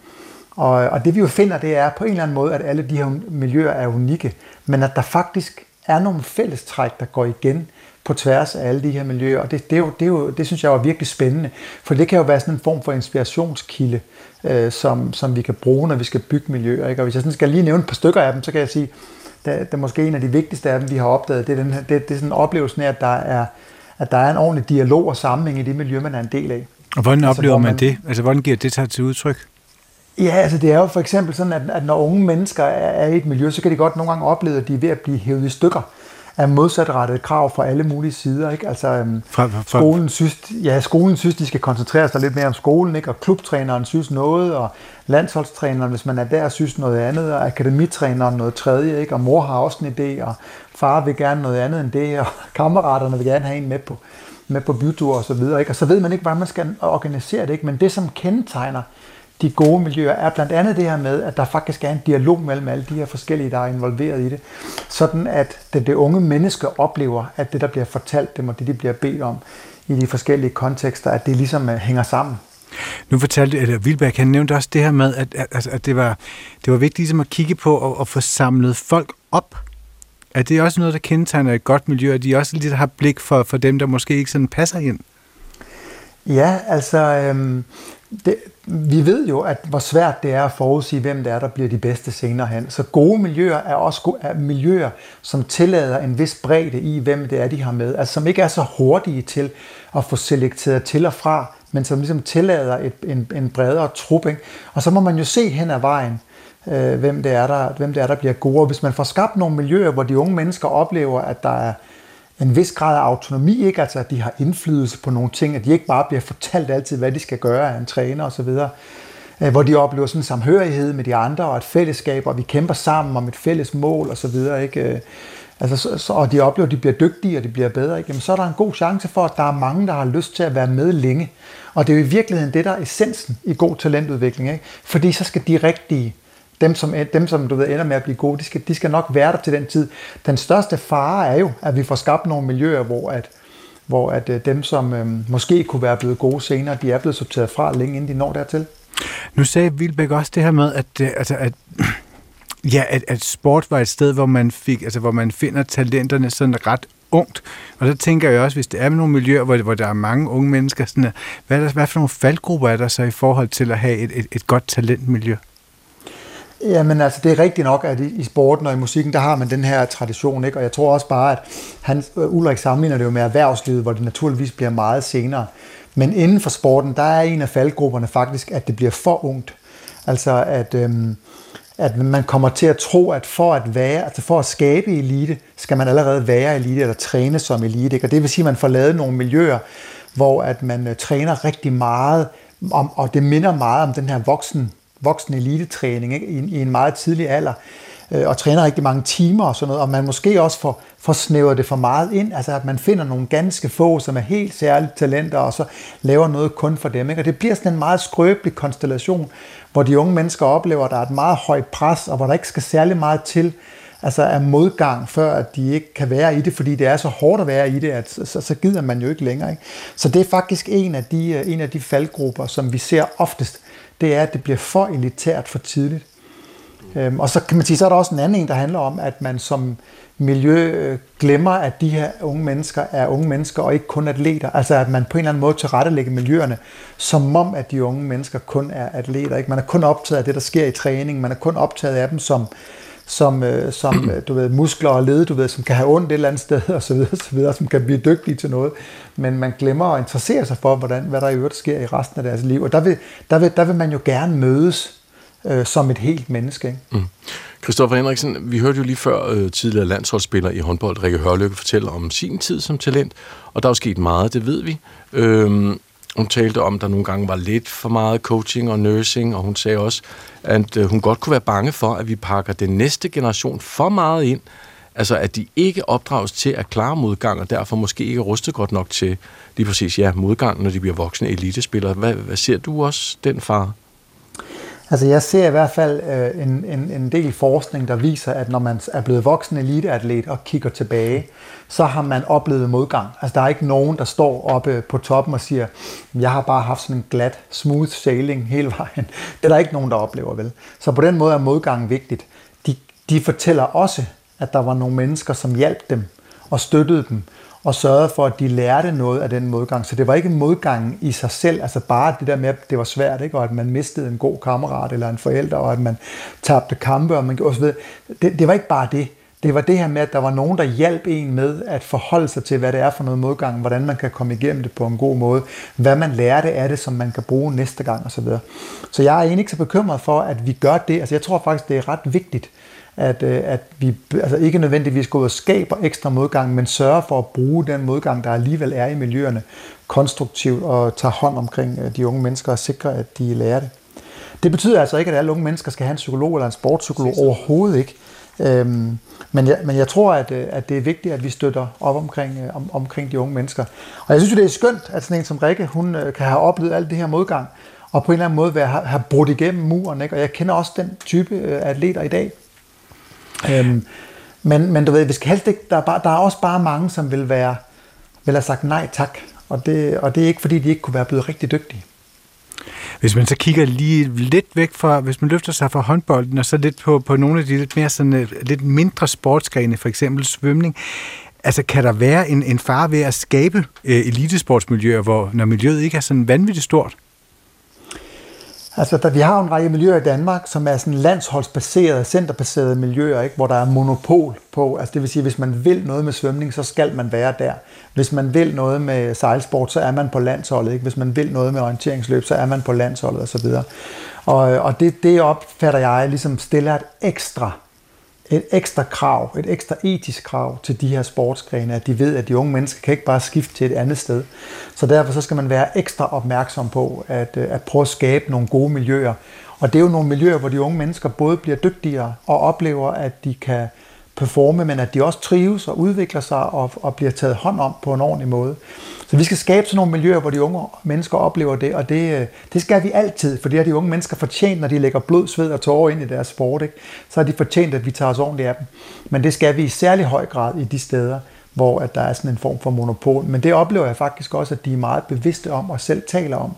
Og, og det vi jo finder, det er på en eller anden måde, at alle de her miljøer er unikke, men at der faktisk er nogle fællestræk, der går igen på tværs af alle de her miljøer, og det, det, er jo, det, er jo, det synes jeg var virkelig spændende, for det kan jo være sådan en form for inspirationskilde, øh, som, som vi kan bruge, når vi skal bygge miljøer. Ikke? Og hvis jeg sådan skal lige nævne et par stykker af dem, så kan jeg sige, det, det er måske en af de vigtigste af dem, vi har opdaget, det er, den det, det er sådan oplevelsen af, at der er, at der er en ordentlig dialog og sammenhæng i det miljø, man er en del af. Og hvordan altså, oplever man, man det? Altså, hvordan giver det sig til udtryk? Ja, altså det er jo for eksempel sådan, at, at når unge mennesker er, er i et miljø, så kan de godt nogle gange opleve, at de er ved at blive hævet i stykker af modsatrettede krav fra alle mulige sider. Ikke? Altså, øhm, fra, fra, skolen, synes, ja, skolen synes, de skal koncentrere sig lidt mere om skolen, ikke? og klubtræneren synes noget, og landsholdstræneren, hvis man er der, synes noget andet, og akademitræneren noget tredje, ikke? og mor har også en idé, og far vil gerne noget andet end det, og kammeraterne vil gerne have en med på, med på bytur og så videre. Ikke? Og så ved man ikke, hvordan man skal organisere det, ikke? men det, som kendetegner de gode miljøer, er blandt andet det her med, at der faktisk er en dialog mellem alle de her forskellige, der er involveret i det, sådan at det, det unge menneske oplever, at det, der bliver fortalt dem, og det, de bliver bedt om i de forskellige kontekster, at det ligesom øh, hænger sammen. Nu fortalte eller Vilberg, han nævnte også det her med, at, at, altså, at det, var, det var vigtigt ligesom at kigge på og, at få samlet folk op. Er det også noget, der kendetegner et godt miljø, at de også lidt har blik for, for dem, der måske ikke sådan passer ind? Ja, altså øhm, det, vi ved jo, at hvor svært det er at forudsige, hvem det er, der bliver de bedste senere hen. Så gode miljøer er også gode, er miljøer, som tillader en vis bredde i, hvem det er, de har med. Altså som ikke er så hurtige til at få selekteret til og fra, men som ligesom tillader et, en, en bredere trup. Ikke? Og så må man jo se hen ad vejen, øh, hvem, det er, der, hvem det er, der bliver gode. Og hvis man får skabt nogle miljøer, hvor de unge mennesker oplever, at der er en vis grad af autonomi, ikke? altså at de har indflydelse på nogle ting, at de ikke bare bliver fortalt altid, hvad de skal gøre af en træner osv., øh, hvor de oplever sådan en samhørighed med de andre og et fællesskab, og vi kæmper sammen om et fælles mål osv., ikke? Øh, Altså, så, og de oplever, at de bliver dygtige, og de bliver bedre, ikke? Jamen, så er der en god chance for, at der er mange, der har lyst til at være med længe. Og det er jo i virkeligheden det, der er essensen i god talentudvikling. Ikke? Fordi så skal de rigtige dem som, dem, som du ved, ender med at blive gode, de skal, de skal nok være der til den tid. Den største fare er jo, at vi får skabt nogle miljøer, hvor at, hvor at øh, dem, som øhm, måske kunne være blevet gode senere, de er blevet sorteret fra længe inden de når dertil. Nu sagde Vilbæk også det her med, at, øh, altså, at Ja, at, at sport var et sted, hvor man fik, altså hvor man finder talenterne sådan ret ungt. Og så tænker jeg også, hvis det er nogle miljøer, hvor, hvor der er mange unge mennesker, sådan, øh, hvad, er der, hvad for nogle faldgrupper er der så i forhold til at have et, et, et godt talentmiljø? Jamen altså, det er rigtigt nok, at i, i sporten og i musikken, der har man den her tradition, ikke? og jeg tror også bare, at han, øh, Ulrik sammenligner det jo med erhvervslivet, hvor det naturligvis bliver meget senere. Men inden for sporten, der er en af faldgrupperne faktisk, at det bliver for ungt. Altså at, øhm, at man kommer til at tro, at for at være, altså for at skabe elite, skal man allerede være elite eller træne som elite. Ikke? Og det vil sige, at man får lavet nogle miljøer, hvor at man øh, træner rigtig meget, om, og det minder meget om den her voksen, voksen elitetræning ikke? I, i en meget tidlig alder øh, og træner rigtig mange timer og sådan noget, og man måske også får, får snævret det for meget ind, altså at man finder nogle ganske få, som er helt særlige talenter, og så laver noget kun for dem. Ikke? Og det bliver sådan en meget skrøbelig konstellation, hvor de unge mennesker oplever, at der er et meget højt pres, og hvor der ikke skal særlig meget til, altså af modgang, før at de ikke kan være i det, fordi det er så hårdt at være i det, at så, så gider man jo ikke længere. Ikke? Så det er faktisk en af, de, øh, en af de faldgrupper, som vi ser oftest, det er, at det bliver for elitært for tidligt. Øhm, og så kan man sige, så er der også en anden en, der handler om, at man som miljø øh, glemmer, at de her unge mennesker er unge mennesker og ikke kun atleter. Altså at man på en eller anden måde tilrettelægger miljøerne, som om at de unge mennesker kun er atleter. Ikke? Man er kun optaget af det, der sker i træning. Man er kun optaget af dem som, som, øh, som øh, du ved, muskler og led, du ved, som kan have ondt et eller andet sted, og så videre, og så videre, som kan blive dygtige til noget. Men man glemmer at interessere sig for, hvordan, hvad der i øvrigt sker i resten af deres liv. Og der vil, der vil, der vil man jo gerne mødes øh, som et helt menneske. Ikke? Mm. Christoffer Henriksen, vi hørte jo lige før øh, tidligere landsholdsspiller i håndbold, Rikke Hørløkke, fortælle om sin tid som talent, og der er jo sket meget, det ved vi. Øhm, hun talte om, at der nogle gange var lidt for meget coaching og nursing, og hun sagde også, at øh, hun godt kunne være bange for, at vi pakker den næste generation for meget ind, altså at de ikke opdrages til at klare modgang, og derfor måske ikke er rustet godt nok til lige præcis ja, modgang, når de bliver voksne elitespillere. Hvad, hvad ser du også den far? Altså jeg ser i hvert fald øh, en, en, en del forskning, der viser, at når man er blevet voksen eliteatlet og kigger tilbage, så har man oplevet modgang. Altså der er ikke nogen, der står oppe på toppen og siger, jeg har bare haft sådan en glat, smooth sailing hele vejen. Det er der ikke nogen, der oplever vel. Så på den måde er modgangen vigtigt. De, de fortæller også, at der var nogle mennesker, som hjalp dem og støttede dem og sørgede for, at de lærte noget af den modgang. Så det var ikke modgangen i sig selv, altså bare det der med, at det var svært, ikke? og at man mistede en god kammerat eller en forælder, og at man tabte kampe, og, man, også ved. Det, det var ikke bare det. Det var det her med, at der var nogen, der hjalp en med at forholde sig til, hvad det er for noget modgang, hvordan man kan komme igennem det på en god måde, hvad man lærte af det, som man kan bruge næste gang osv. Så, så jeg er egentlig ikke så bekymret for, at vi gør det. Altså jeg tror faktisk, det er ret vigtigt, at, øh, at vi altså ikke nødvendigvis går og skaber ekstra modgang, men sørger for at bruge den modgang, der alligevel er i miljøerne, konstruktivt og tager hånd omkring øh, de unge mennesker og sikrer, at de lærer det. Det betyder altså ikke, at alle unge mennesker skal have en psykolog eller en sportspsykolog overhovedet ikke. Øhm, men, jeg, men jeg tror, at, øh, at det er vigtigt, at vi støtter op omkring, om, omkring de unge mennesker. Og jeg synes jo, det er skønt, at sådan en som Rikke, hun kan have oplevet alt det her modgang, og på en eller anden måde være, have brudt igennem muren. Ikke? Og jeg kender også den type atleter i dag, Øhm, men, men du ved, vi skal helst ikke, der, er bare, der er også bare mange, som vil være vil have sagt nej tak, og det, og det er ikke fordi, de ikke kunne være blevet rigtig dygtige. Hvis man så kigger lige lidt væk fra, hvis man løfter sig fra håndbolden, og så lidt på, på nogle af de lidt mere sådan, øh, lidt mindre sportsgrene, for eksempel svømning, altså kan der være en, en fare ved at skabe øh, elitesportsmiljøer, hvor når miljøet ikke er sådan vanvittigt stort? Altså, der, vi har jo en række miljøer i Danmark, som er sådan landsholdsbaserede, centerbaserede miljøer, ikke? hvor der er monopol på. Altså, det vil sige, hvis man vil noget med svømning, så skal man være der. Hvis man vil noget med sejlsport, så er man på landsholdet. Ikke? Hvis man vil noget med orienteringsløb, så er man på landsholdet osv. Og, og det, det opfatter jeg ligesom stiller et ekstra et ekstra krav, et ekstra etisk krav til de her sportsgrene, at de ved, at de unge mennesker kan ikke bare skifte til et andet sted. Så derfor så skal man være ekstra opmærksom på at, øh, at prøve at skabe nogle gode miljøer. Og det er jo nogle miljøer, hvor de unge mennesker både bliver dygtigere og oplever, at de kan performe, men at de også trives og udvikler sig og, og bliver taget hånd om på en ordentlig måde. Så vi skal skabe sådan nogle miljøer, hvor de unge mennesker oplever det, og det, øh, det skal vi altid, for det har de unge mennesker fortjent, når de lægger blod, sved og tårer ind i deres sport. Ikke? Så har de fortjent, at vi tager os ordentligt af dem. Men det skal vi i særlig høj grad i de steder, hvor at der er sådan en form for monopol. Men det oplever jeg faktisk også, at de er meget bevidste om og selv taler om.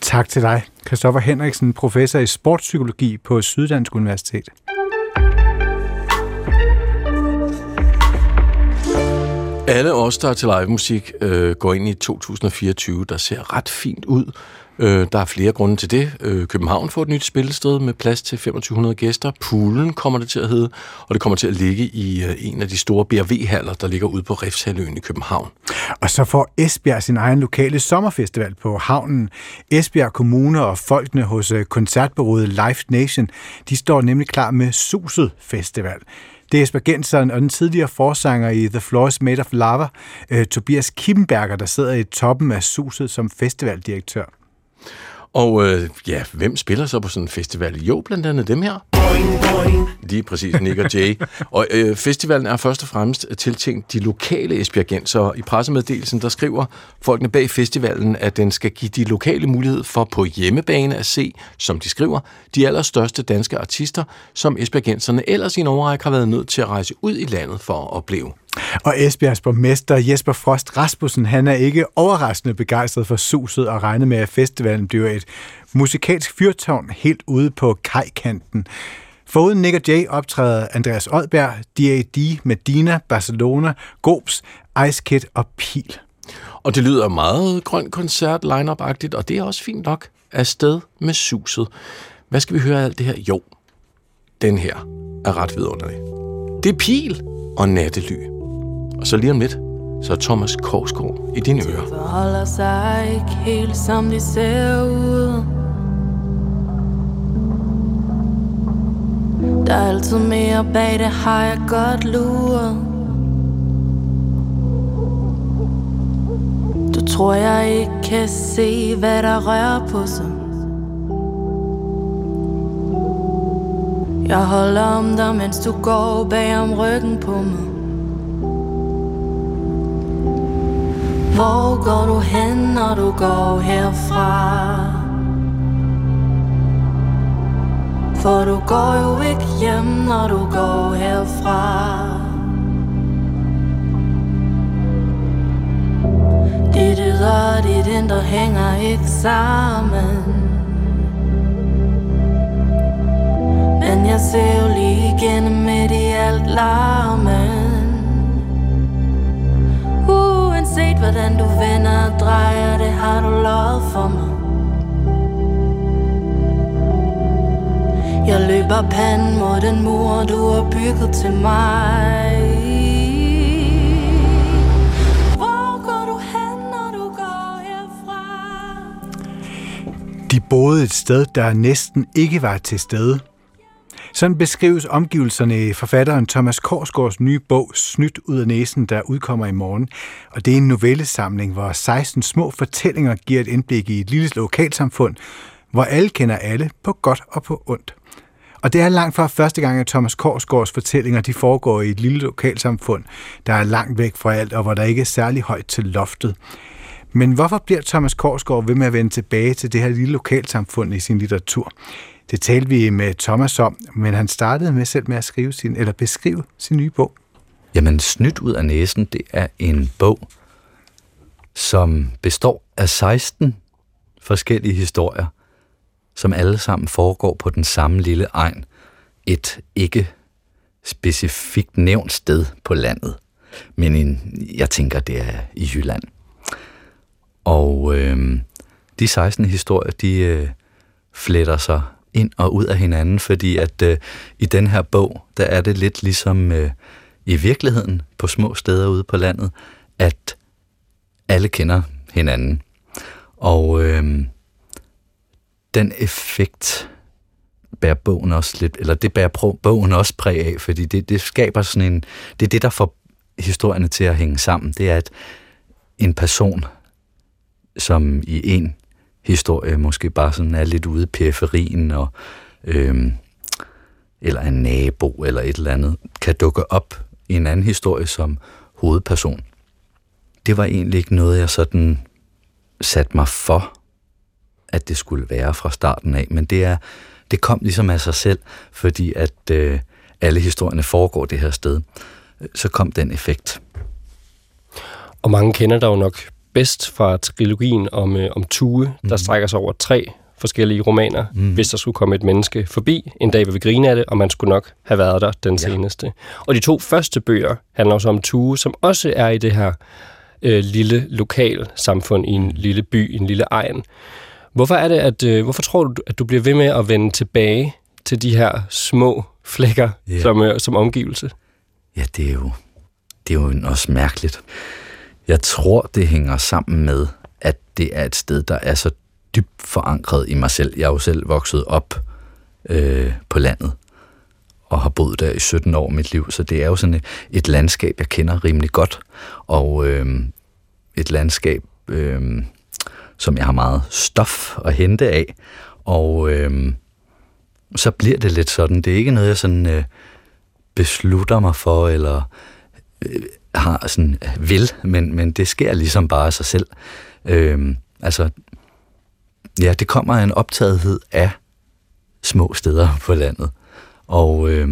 Tak til dig, Christoffer Henriksen, professor i sportspsykologi på Syddansk Universitet. Alle os, der er til live musik, øh, går ind i 2024, der ser ret fint ud. Øh, der er flere grunde til det. Øh, København får et nyt spillested med plads til 2500 gæster. Poolen kommer det til at hedde, og det kommer til at ligge i øh, en af de store BRV-haller, der ligger ude på Refshaløen i København. Og så får Esbjerg sin egen lokale sommerfestival på havnen. Esbjerg Kommune og folkene hos øh, koncertbureauet Live Nation, de står nemlig klar med Suset Festival. Det er Esbjergenseren og den tidligere forsanger i The Floor is Made of Lava, øh, Tobias Kippenberger, der sidder i toppen af Suset som festivaldirektør. Og øh, ja, hvem spiller så på sådan en festival? Jo, blandt andet dem her. Lige præcis, Nick og Jay. Og øh, festivalen er først og fremmest tiltænkt de lokale esbjergenser. I pressemeddelelsen, der skriver folkene bag festivalen, at den skal give de lokale mulighed for på hjemmebane at se, som de skriver, de allerstørste danske artister, som esbjergenserne ellers i en overrække har været nødt til at rejse ud i landet for at opleve. Og Esbjergs borgmester Jesper Frost Rasmussen, han er ikke overraskende begejstret for suset og regner med, at festivalen bliver et musikalsk fyrtårn helt ude på kajkanten. Foruden Nick og Jay optræder Andreas Oddberg, D.A.D., Medina, Barcelona, Gobs, Ice Kid og Pil. Og det lyder meget grøn koncert line agtigt og det er også fint nok. Afsted med suset. Hvad skal vi høre af alt det her? Jo, den her er ret vidunderlig. Det er Pil og Nattely. Og så lige om lidt, så er Thomas Korsgaard i dine ører. Det forholder sig ikke helt som det ser ud. Der er altid mere bag det, har jeg godt luret. Du tror, jeg ikke kan se, hvad der rører på sig. Jeg holder om dig, mens du går bag om ryggen på mig. Hvor går du hen, når du går herfra? For du går jo ikke hjem, når du går herfra. Dit ydre og dit indre hænger ikke sammen. Men jeg ser jo lige igennem midt i alt larmen. Uanset hvordan du vender og drejer, det har du lovet for mig Jeg løber panden mod den mur, du har bygget til mig Hvor du du går herfra? De boede et sted, der næsten ikke var til stede. Sådan beskrives omgivelserne i forfatteren Thomas Korsgaards nye bog Snydt ud af næsen, der udkommer i morgen. Og det er en novellesamling, hvor 16 små fortællinger giver et indblik i et lille lokalsamfund, hvor alle kender alle på godt og på ondt. Og det er langt fra første gang, at Thomas Korsgaards fortællinger de foregår i et lille lokalsamfund, der er langt væk fra alt, og hvor der ikke er særlig højt til loftet. Men hvorfor bliver Thomas Korsgaard ved med at vende tilbage til det her lille lokalsamfund i sin litteratur? Det talte vi med Thomas om, men han startede med selv med at skrive sin, eller beskrive sin nye bog. Jamen, Snydt ud af næsen, det er en bog, som består af 16 forskellige historier, som alle sammen foregår på den samme lille egen. Et ikke specifikt nævnt sted på landet, men en, jeg tænker, det er i Jylland. Og øh, de 16 historier, de øh, fletter sig ind og ud af hinanden, fordi at øh, i den her bog, der er det lidt ligesom øh, i virkeligheden på små steder ude på landet, at alle kender hinanden. Og øh, den effekt bærer bogen også lidt, eller det bærer bogen også præg af, fordi det, det skaber sådan en, det er det, der får historierne til at hænge sammen. Det er, at en person, som i en historie måske bare sådan er lidt ude i periferien, og, øhm, eller en nabo eller et eller andet, kan dukke op i en anden historie som hovedperson. Det var egentlig ikke noget, jeg sådan satte mig for, at det skulle være fra starten af, men det er det kom ligesom af sig selv, fordi at øh, alle historierne foregår det her sted. Så kom den effekt. Og mange kender dig jo nok bedst fra trilogien om, øh, om Tue, der mm. strækker sig over tre forskellige romaner, mm. hvis der skulle komme et menneske forbi. En dag vil vi grine af det, og man skulle nok have været der den ja. seneste. Og de to første bøger handler også om Tue, som også er i det her øh, lille lokal samfund i en lille by, en lille egen, Hvorfor er det, at, øh, hvorfor tror du, at du bliver ved med at vende tilbage til de her små flækker Ja. som, øh, som omgivelse? Ja, det er jo, det er jo også mærkeligt. Jeg tror, det hænger sammen med, at det er et sted, der er så dybt forankret i mig selv. Jeg er jo selv vokset op øh, på landet og har boet der i 17 år af mit liv, så det er jo sådan et, et landskab, jeg kender rimelig godt, og øh, et landskab, øh, som jeg har meget stof at hente af, og øh, så bliver det lidt sådan. Det er ikke noget, jeg sådan øh, beslutter mig for, eller øh, har sådan øh, vil, men, men det sker ligesom bare af sig selv. Øh, altså, ja, det kommer af en optagethed af små steder på landet, og øh,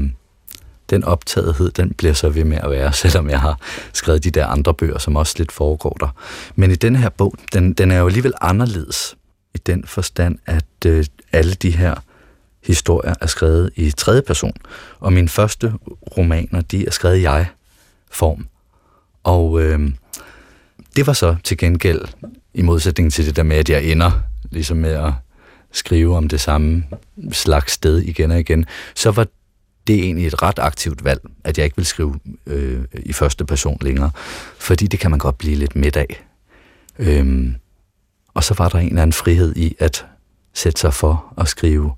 den optagethed, den bliver så ved med at være, selvom jeg har skrevet de der andre bøger, som også lidt foregår der. Men i den her bog, den, den er jo alligevel anderledes i den forstand, at øh, alle de her historier er skrevet i tredje person, og mine første romaner, de er skrevet i jeg-form. Og øh, det var så til gengæld, i modsætning til det der med, at jeg ender ligesom med at skrive om det samme slags sted igen og igen, så var det egentlig et ret aktivt valg, at jeg ikke vil skrive øh, i første person længere, fordi det kan man godt blive lidt midt af. Øhm, og så var der en eller anden frihed i at sætte sig for at skrive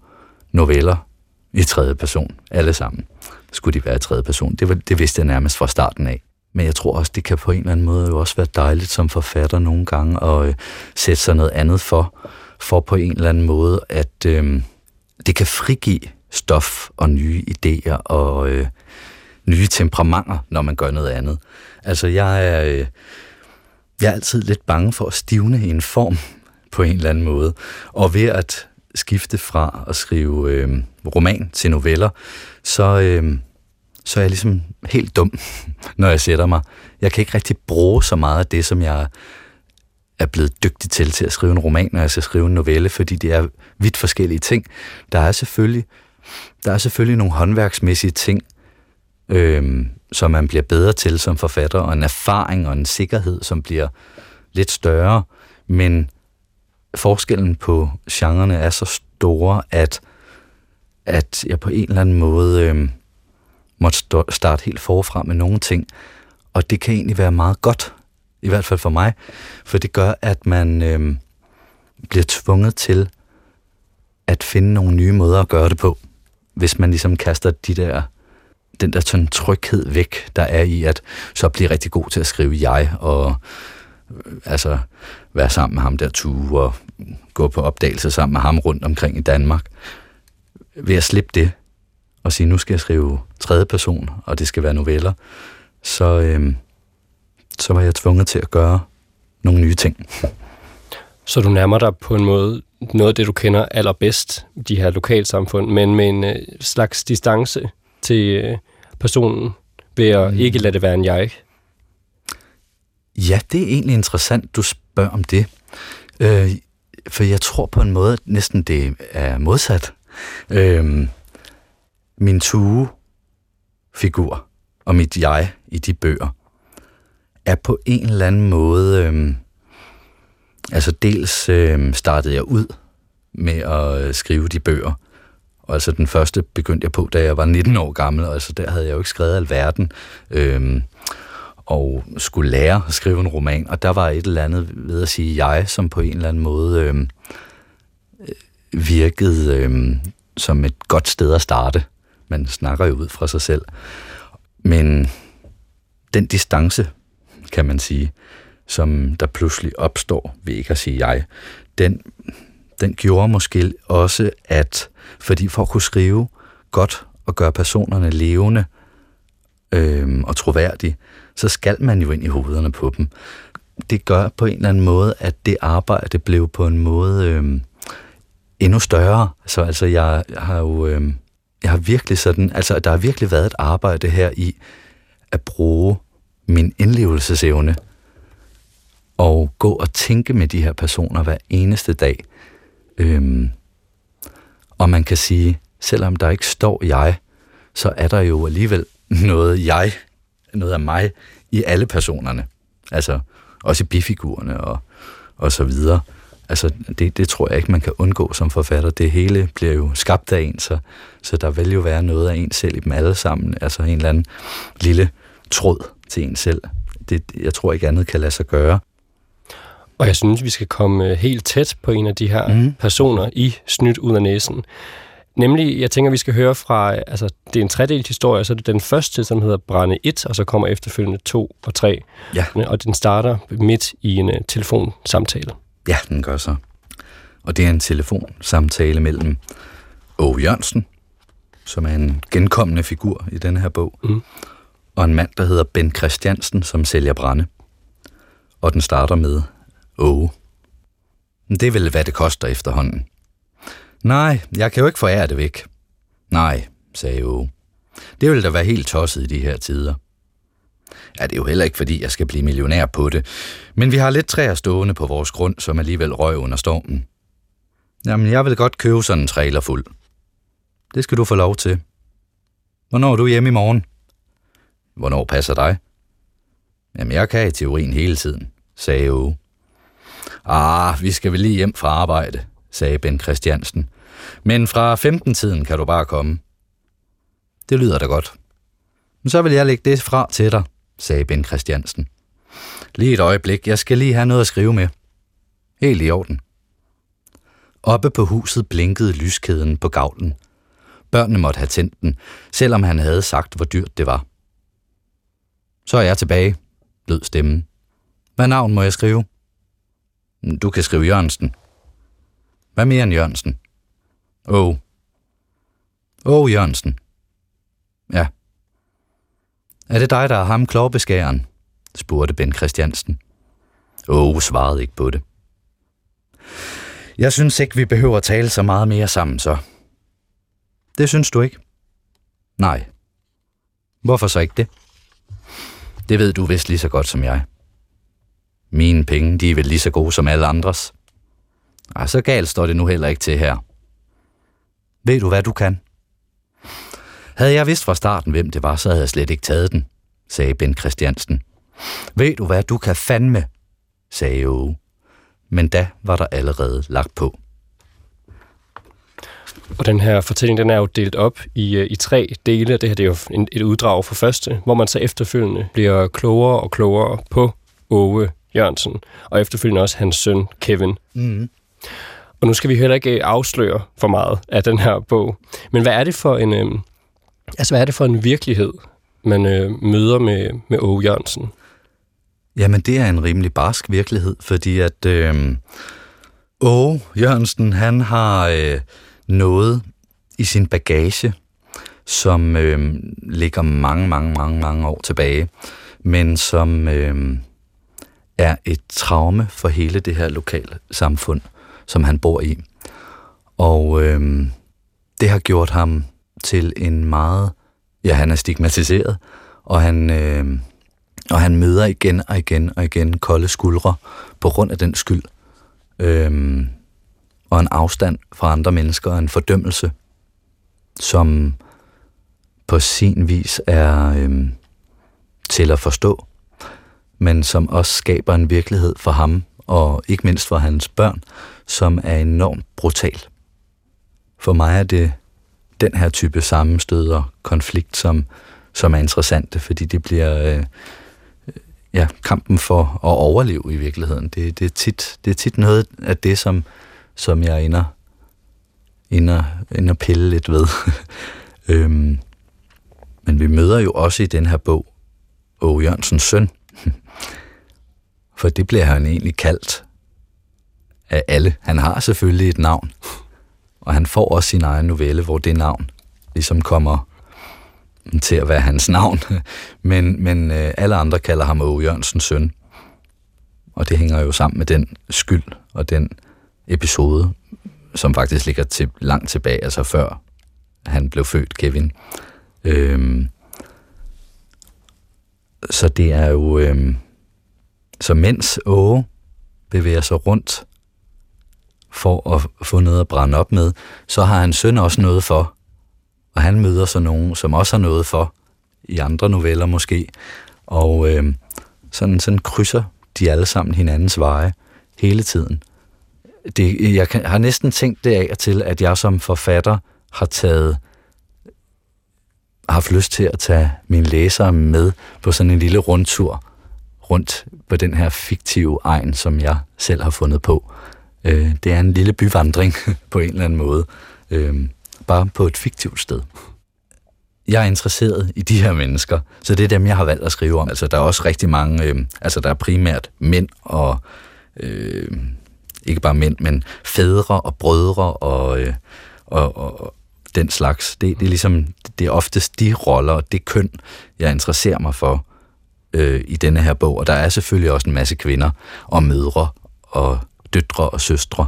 noveller i tredje person, alle sammen. Skulle de være i tredje person? Det, var, det vidste jeg nærmest fra starten af. Men jeg tror også, det kan på en eller anden måde jo også være dejligt som forfatter nogle gange at øh, sætte sig noget andet for, for på en eller anden måde, at øh, det kan frigive stof og nye idéer og øh, nye temperamenter, når man gør noget andet. Altså, jeg er, øh, jeg er altid lidt bange for at stivne i en form på en eller anden måde. Og ved at skifte fra at skrive øh, roman til noveller, så, øh, så er jeg ligesom helt dum, når jeg sætter mig. Jeg kan ikke rigtig bruge så meget af det, som jeg er blevet dygtig til, til at skrive en roman, når jeg skal skrive en novelle, fordi det er vidt forskellige ting. Der er selvfølgelig, der er selvfølgelig nogle håndværksmæssige ting, øh, som man bliver bedre til som forfatter, og en erfaring og en sikkerhed, som bliver lidt større, men forskellen på genrerne er så store, at, at jeg på en eller anden måde øh, måtte stå, starte helt forfra med nogle ting, og det kan egentlig være meget godt, i hvert fald for mig, for det gør, at man øh, bliver tvunget til at finde nogle nye måder at gøre det på, hvis man ligesom kaster de der den der sådan tryghed væk, der er i at så blive rigtig god til at skrive jeg, og øh, altså være sammen med ham der Tue, og gå på opdagelse sammen med ham rundt omkring i Danmark. Ved at slippe det, og sige, nu skal jeg skrive tredje person, og det skal være noveller, så, øh, så var jeg tvunget til at gøre nogle nye ting. Så du nærmer dig på en måde noget af det, du kender allerbedst, de her lokalsamfund, men med en øh, slags distance til øh, personen, ved at mm. ikke lade det være en jeg. Ja, det er egentlig interessant, du spørger om det. Øh, for jeg tror på en måde, at næsten det er modsat. Øh, min Tue-figur og mit jeg i de bøger er på en eller anden måde... Øh, altså dels øh, startede jeg ud med at øh, skrive de bøger, og altså den første begyndte jeg på, da jeg var 19 år gammel, og altså der havde jeg jo ikke skrevet alverden, øh, og skulle lære at skrive en roman, og der var et eller andet ved at sige jeg, som på en eller anden måde øhm, øh, virkede øh, som et godt sted at starte. Man snakker jo ud fra sig selv. Men den distance, kan man sige, som der pludselig opstår ved ikke at sige jeg, den, den gjorde måske også, at fordi for at kunne skrive godt og gøre personerne levende øh, og troværdige, så skal man jo ind i hovederne på dem. Det gør på en eller anden måde, at det arbejde blev på en måde øh, endnu større. Så altså, jeg, har jo øh, jeg har virkelig sådan, altså der har virkelig været et arbejde her i at bruge min indlevelsesevne og gå og tænke med de her personer hver eneste dag. Øhm, og man kan sige, selvom der ikke står jeg, så er der jo alligevel noget jeg, noget af mig i alle personerne. Altså også i bifigurerne og, og så videre. Altså, det, det tror jeg ikke, man kan undgå som forfatter. Det hele bliver jo skabt af en, så, så der vil jo være noget af en selv i dem alle sammen. Altså en eller anden lille tråd til en selv. Det, jeg tror ikke andet kan lade sig gøre. Og jeg synes, vi skal komme øh, helt tæt på en af de her mm. personer i Snydt ud af næsen. Nemlig, jeg tænker, vi skal høre fra, altså det er en tredelt historie, så er det den første, som hedder Brænde 1, og så kommer efterfølgende 2 og 3. Ja. Og den starter midt i en uh, telefonsamtale. Ja, den gør så. Og det er en telefonsamtale mellem Åge Jørgensen, som er en genkommende figur i denne her bog, mm. og en mand, der hedder Ben Christiansen, som sælger brænde. Og den starter med Åge. Det vil hvad det koster efterhånden. Nej, jeg kan jo ikke forære det væk. Nej, sagde Åge. Det ville da være helt tosset i de her tider. Ja, det er jo heller ikke, fordi jeg skal blive millionær på det. Men vi har lidt træer stående på vores grund, som alligevel røg under stormen. Jamen, jeg vil godt købe sådan en trailer fuld. Det skal du få lov til. Hvornår er du hjemme i morgen? Hvornår passer dig? Jamen, jeg kan i teorien hele tiden, sagde Åge. Ah, vi skal vel lige hjem fra arbejde, sagde Ben Christiansen. Men fra 15-tiden kan du bare komme. Det lyder da godt. Men så vil jeg lægge det fra til dig, sagde Ben Christiansen. Lige et øjeblik, jeg skal lige have noget at skrive med. Helt i orden. Oppe på huset blinkede lyskæden på gavlen. Børnene måtte have tændt den, selvom han havde sagt, hvor dyrt det var. Så er jeg tilbage, lød stemmen. Hvad navn må jeg skrive? Du kan skrive Jørgensen. Hvad mere end Jørgensen? Åh. Oh. Åh, oh, Jørgensen. Ja. Er det dig, der er ham klovbeskæren? spurgte Ben Christiansen. Åh, oh, svarede ikke på det. Jeg synes ikke, vi behøver at tale så meget mere sammen, så. Det synes du ikke? Nej. Hvorfor så ikke det? Det ved du vist lige så godt som jeg. Mine penge, de er vel lige så gode som alle andres. Ej, så galt står det nu heller ikke til her. Ved du, hvad du kan? Havde jeg vidst fra starten, hvem det var, så havde jeg slet ikke taget den, sagde Ben Christiansen. Ved du, hvad du kan fandme, sagde Åge. Men da var der allerede lagt på. Og den her fortælling, den er jo delt op i, øh, i tre dele. Det her det er jo en, et uddrag for første, hvor man så efterfølgende bliver klogere og klogere på Åge Jørgensen, og efterfølgende også hans søn Kevin. Mm. Og nu skal vi heller ikke afsløre for meget af den her bog. Men hvad er det for en, øh, altså, hvad er det for en virkelighed, man øh, møder med, med Åge Jørgensen? Jamen, det er en rimelig barsk virkelighed, fordi at øh, Åge Jørgensen, han har øh, noget i sin bagage, som øh, ligger mange, mange, mange, mange år tilbage, men som øh, er et traume for hele det her lokale samfund, som han bor i. Og øh, det har gjort ham til en meget... Ja, han er stigmatiseret, og han, øh, og han møder igen og igen og igen kolde skuldre på grund af den skyld. Øh, og en afstand fra andre mennesker, en fordømmelse, som på sin vis er øh, til at forstå, men som også skaber en virkelighed for ham, og ikke mindst for hans børn, som er enormt brutal. For mig er det den her type sammenstød og konflikt, som, som er interessante, fordi det bliver øh, ja, kampen for at overleve i virkeligheden. Det, det, er, tit, det er tit noget af det, som, som jeg ender, ender, ender pille lidt ved. øhm, men vi møder jo også i den her bog Åge Jørgensens søn, for det bliver han egentlig kaldt af alle. Han har selvfølgelig et navn, og han får også sin egen novelle, hvor det navn ligesom kommer til at være hans navn. Men, men øh, alle andre kalder ham Åge Jørgensens søn. Og det hænger jo sammen med den skyld og den episode, som faktisk ligger til langt tilbage, altså før han blev født, Kevin. Øhm, så det er jo... Øhm, så mens Åge bevæger sig rundt for at få noget at brænde op med, så har han søn også noget for. Og han møder så nogen, som også har noget for, i andre noveller måske. Og øh, sådan, sådan krydser de alle sammen hinandens veje hele tiden. det, jeg kan, har næsten tænkt det af og til, at jeg som forfatter har taget har haft lyst til at tage mine læsere med på sådan en lille rundtur rundt på den her fiktive egen, som jeg selv har fundet på. Øh, det er en lille byvandring på en eller anden måde, øh, bare på et fiktivt sted. Jeg er interesseret i de her mennesker, så det er dem, jeg har valgt at skrive om. Altså, der er også rigtig mange, øh, altså der er primært mænd og, øh, ikke bare mænd, men fædre og brødre og, øh, og, og, den slags. Det, det er ligesom, det er oftest de roller og det køn, jeg interesserer mig for øh, i denne her bog. Og der er selvfølgelig også en masse kvinder og mødre og døtre og søstre.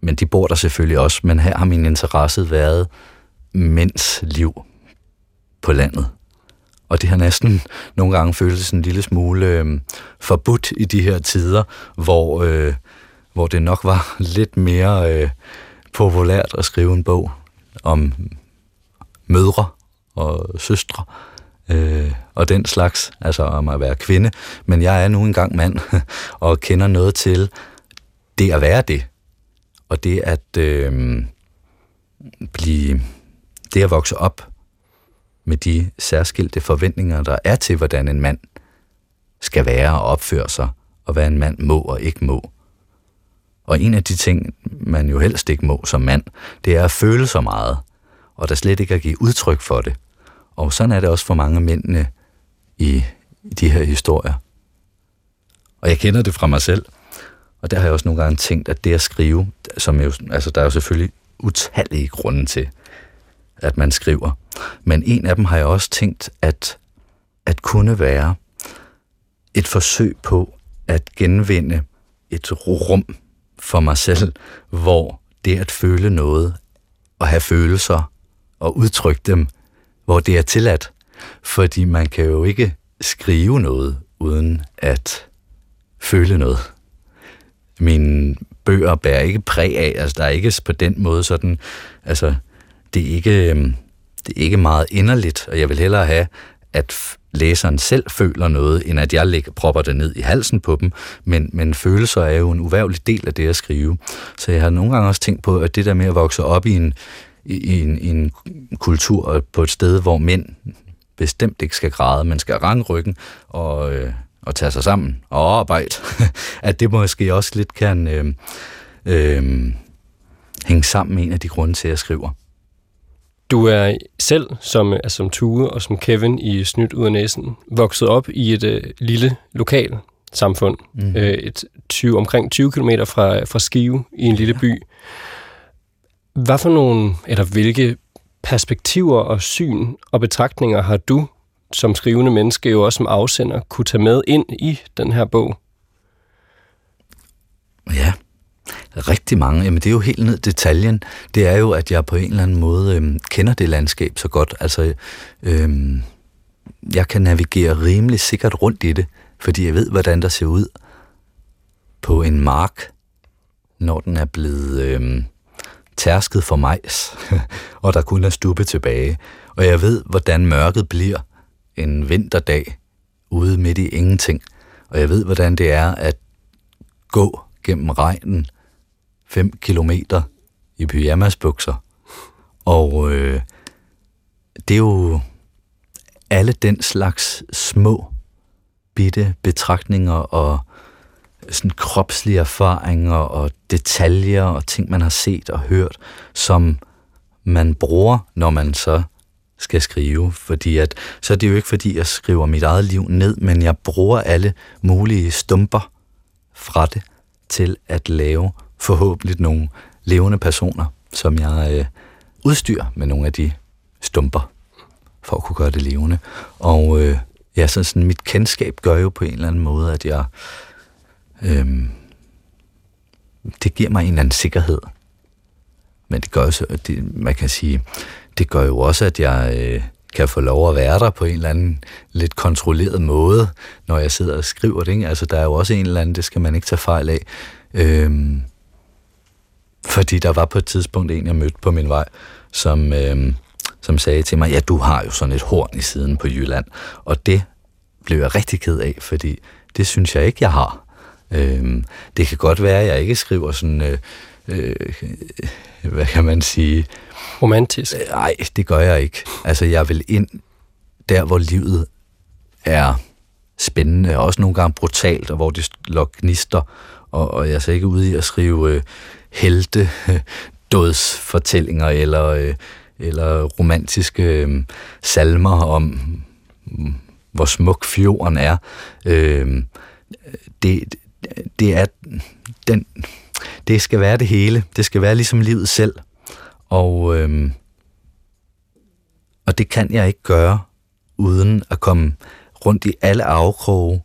Men de bor der selvfølgelig også. Men her har min interesse været mænds liv på landet. Og det har næsten nogle gange føltes en lille smule øh, forbudt i de her tider, hvor, øh, hvor det nok var lidt mere øh, populært at skrive en bog om mødre og søstre øh, og den slags, altså om at være kvinde. Men jeg er nu engang mand og kender noget til det at være det. Og det at øh, blive, det at vokse op med de særskilte forventninger, der er til, hvordan en mand skal være og opføre sig, og hvad en mand må og ikke må. Og en af de ting, man jo helst ikke må som mand, det er at føle så meget, og der slet ikke at give udtryk for det. Og sådan er det også for mange mændene i, i de her historier. Og jeg kender det fra mig selv, og der har jeg også nogle gange tænkt, at det at skrive, som jo, altså der er jo selvfølgelig utallige grunde til, at man skriver. Men en af dem har jeg også tænkt, at, at kunne være et forsøg på at genvinde et rum for mig selv, hvor det at føle noget og have følelser og udtrykke dem, hvor det er tilladt. Fordi man kan jo ikke skrive noget uden at føle noget. Mine bøger bærer ikke præg af, altså der er ikke på den måde sådan, altså det er ikke, øhm, det er ikke meget inderligt, og jeg vil hellere have, at læseren selv føler noget, end at jeg lægger, propper det ned i halsen på dem. Men, men følelser er jo en uværlig del af det at skrive. Så jeg har nogle gange også tænkt på, at det der med at vokse op i en, i en, i en kultur på et sted, hvor mænd bestemt ikke skal græde, man skal range og, øh, og tage sig sammen og arbejde, at det måske også lidt kan øh, øh, hænge sammen med en af de grunde til, at jeg skriver. Du er selv, som, altså som Tue og som Kevin i Snydt ud af næsen, vokset op i et øh, lille lokal samfund, mm. øh, et 20, omkring 20 km fra, fra Skive i en lille by. Hvad for nogle, eller hvilke perspektiver og syn og betragtninger har du som skrivende menneske, jo også som afsender, kunne tage med ind i den her bog? Ja, rigtig mange. Jamen det er jo helt ned detaljen. Det er jo, at jeg på en eller anden måde øhm, kender det landskab så godt. Altså, øhm, jeg kan navigere rimelig sikkert rundt i det, fordi jeg ved, hvordan der ser ud på en mark, når den er blevet øhm, tærsket for majs, og der kun er stuppe tilbage. Og jeg ved, hvordan mørket bliver en vinterdag ude midt i ingenting. Og jeg ved, hvordan det er at gå gennem regnen 5 kilometer i pyjamasbukser. Og øh, det er jo alle den slags små, bitte betragtninger og sådan kropslige erfaringer og detaljer og ting, man har set og hørt, som man bruger, når man så skal skrive. Fordi at, så er det jo ikke, fordi jeg skriver mit eget liv ned, men jeg bruger alle mulige stumper fra det til at lave forhåbentlig nogle levende personer, som jeg øh, udstyrer med nogle af de stumper, for at kunne gøre det levende. Og øh, ja, så sådan, mit kendskab gør jo på en eller anden måde, at jeg øh, det giver mig en eller anden sikkerhed. Men det gør jo så, det, man kan sige, det gør jo også, at jeg øh, kan få lov at være der på en eller anden lidt kontrolleret måde, når jeg sidder og skriver det. Ikke? Altså, der er jo også en eller anden, det skal man ikke tage fejl af. Øhm, fordi der var på et tidspunkt en, jeg mødte på min vej, som, øhm, som sagde til mig, ja, du har jo sådan et horn i siden på Jylland. Og det blev jeg rigtig ked af, fordi det synes jeg ikke, jeg har. Øhm, det kan godt være, at jeg ikke skriver sådan øh, øh, hvad kan man sige? Romantisk? Nej, det gør jeg ikke. Altså, jeg vil ind der, hvor livet er spændende, og også nogle gange brutalt, og hvor det slår gnister, og, og jeg er så ikke ude i at skrive øh, helte, dødsfortællinger, eller, øh, eller romantiske øh, salmer om, mm, hvor smuk fjorden er. Øh, det, det er den, det skal være det hele. Det skal være ligesom livet selv. Og, øhm, og det kan jeg ikke gøre, uden at komme rundt i alle afkroge,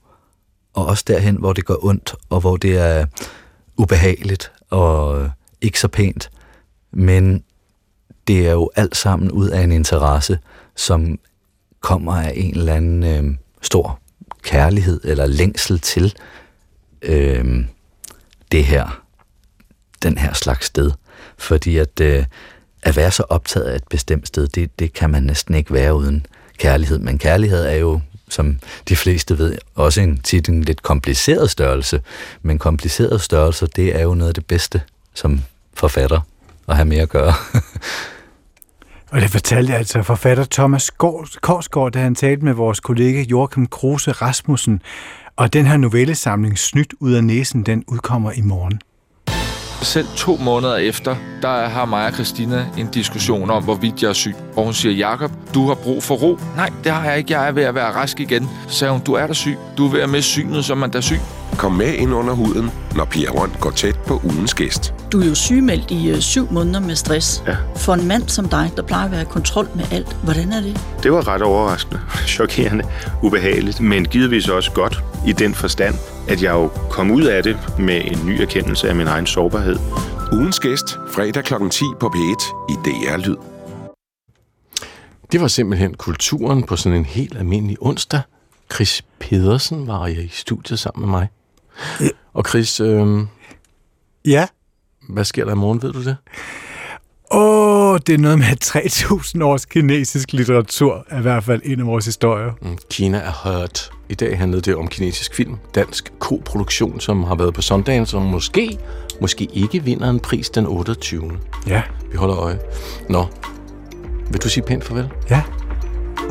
og også derhen, hvor det gør ondt, og hvor det er ubehageligt og øh, ikke så pænt. Men det er jo alt sammen ud af en interesse, som kommer af en eller anden øh, stor kærlighed eller længsel til øh, det her, den her slags sted. Fordi at, øh, at være så optaget af et bestemt sted, det, det kan man næsten ikke være uden kærlighed. Men kærlighed er jo, som de fleste ved, også en tit en lidt kompliceret størrelse. Men kompliceret størrelse, det er jo noget af det bedste som forfatter at have mere at gøre. Og det fortalte altså forfatter Thomas Korsgaard, da han talte med vores kollega Joachim Kruse Rasmussen. Og den her novellesamling, Snydt ud af næsen, den udkommer i morgen. Selv to måneder efter, der har mig og Christina en diskussion om, hvorvidt jeg er syg. Og hun siger, Jakob, du har brug for ro. Nej, det har jeg ikke. Jeg er ved at være rask igen. Så sagde hun, du er da syg. Du er ved at miste synet, som man er syg. Kom med ind under huden, når Pia Rønt går tæt på ugens gæst. Du er jo sygemeldt i øh, syv måneder med stress. Ja. For en mand som dig, der plejer at være i kontrol med alt, hvordan er det? Det var ret overraskende, chokerende, ubehageligt, men givetvis også godt i den forstand, at jeg jo kom ud af det med en ny erkendelse af min egen sårbarhed. Ugens gæst, fredag kl. 10 på P1 i DR Lyd. Det var simpelthen kulturen på sådan en helt almindelig onsdag. Chris Pedersen var i studiet sammen med mig. Og Chris, øh, Ja. hvad sker der i morgen, ved du det? Åh, det er noget med 3000 års kinesisk litteratur, er i hvert fald en af vores historier. Mm, Kina er hurt. I dag handlede det om kinesisk film, dansk koproduktion, som har været på Sundance, som måske, måske ikke vinder en pris den 28. Ja. Vi holder øje. Nå, vil du sige pænt farvel? Ja.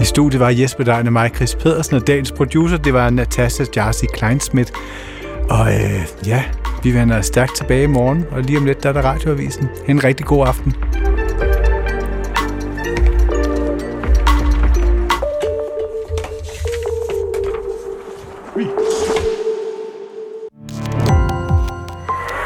I studiet var Jesper Dein og mig, Chris Pedersen, og dagens producer, det var Natasha Jarsi Kleinsmith. Og øh, ja, vi vender stærkt tilbage i morgen, og lige om lidt, der er der radioavisen. En rigtig god aften.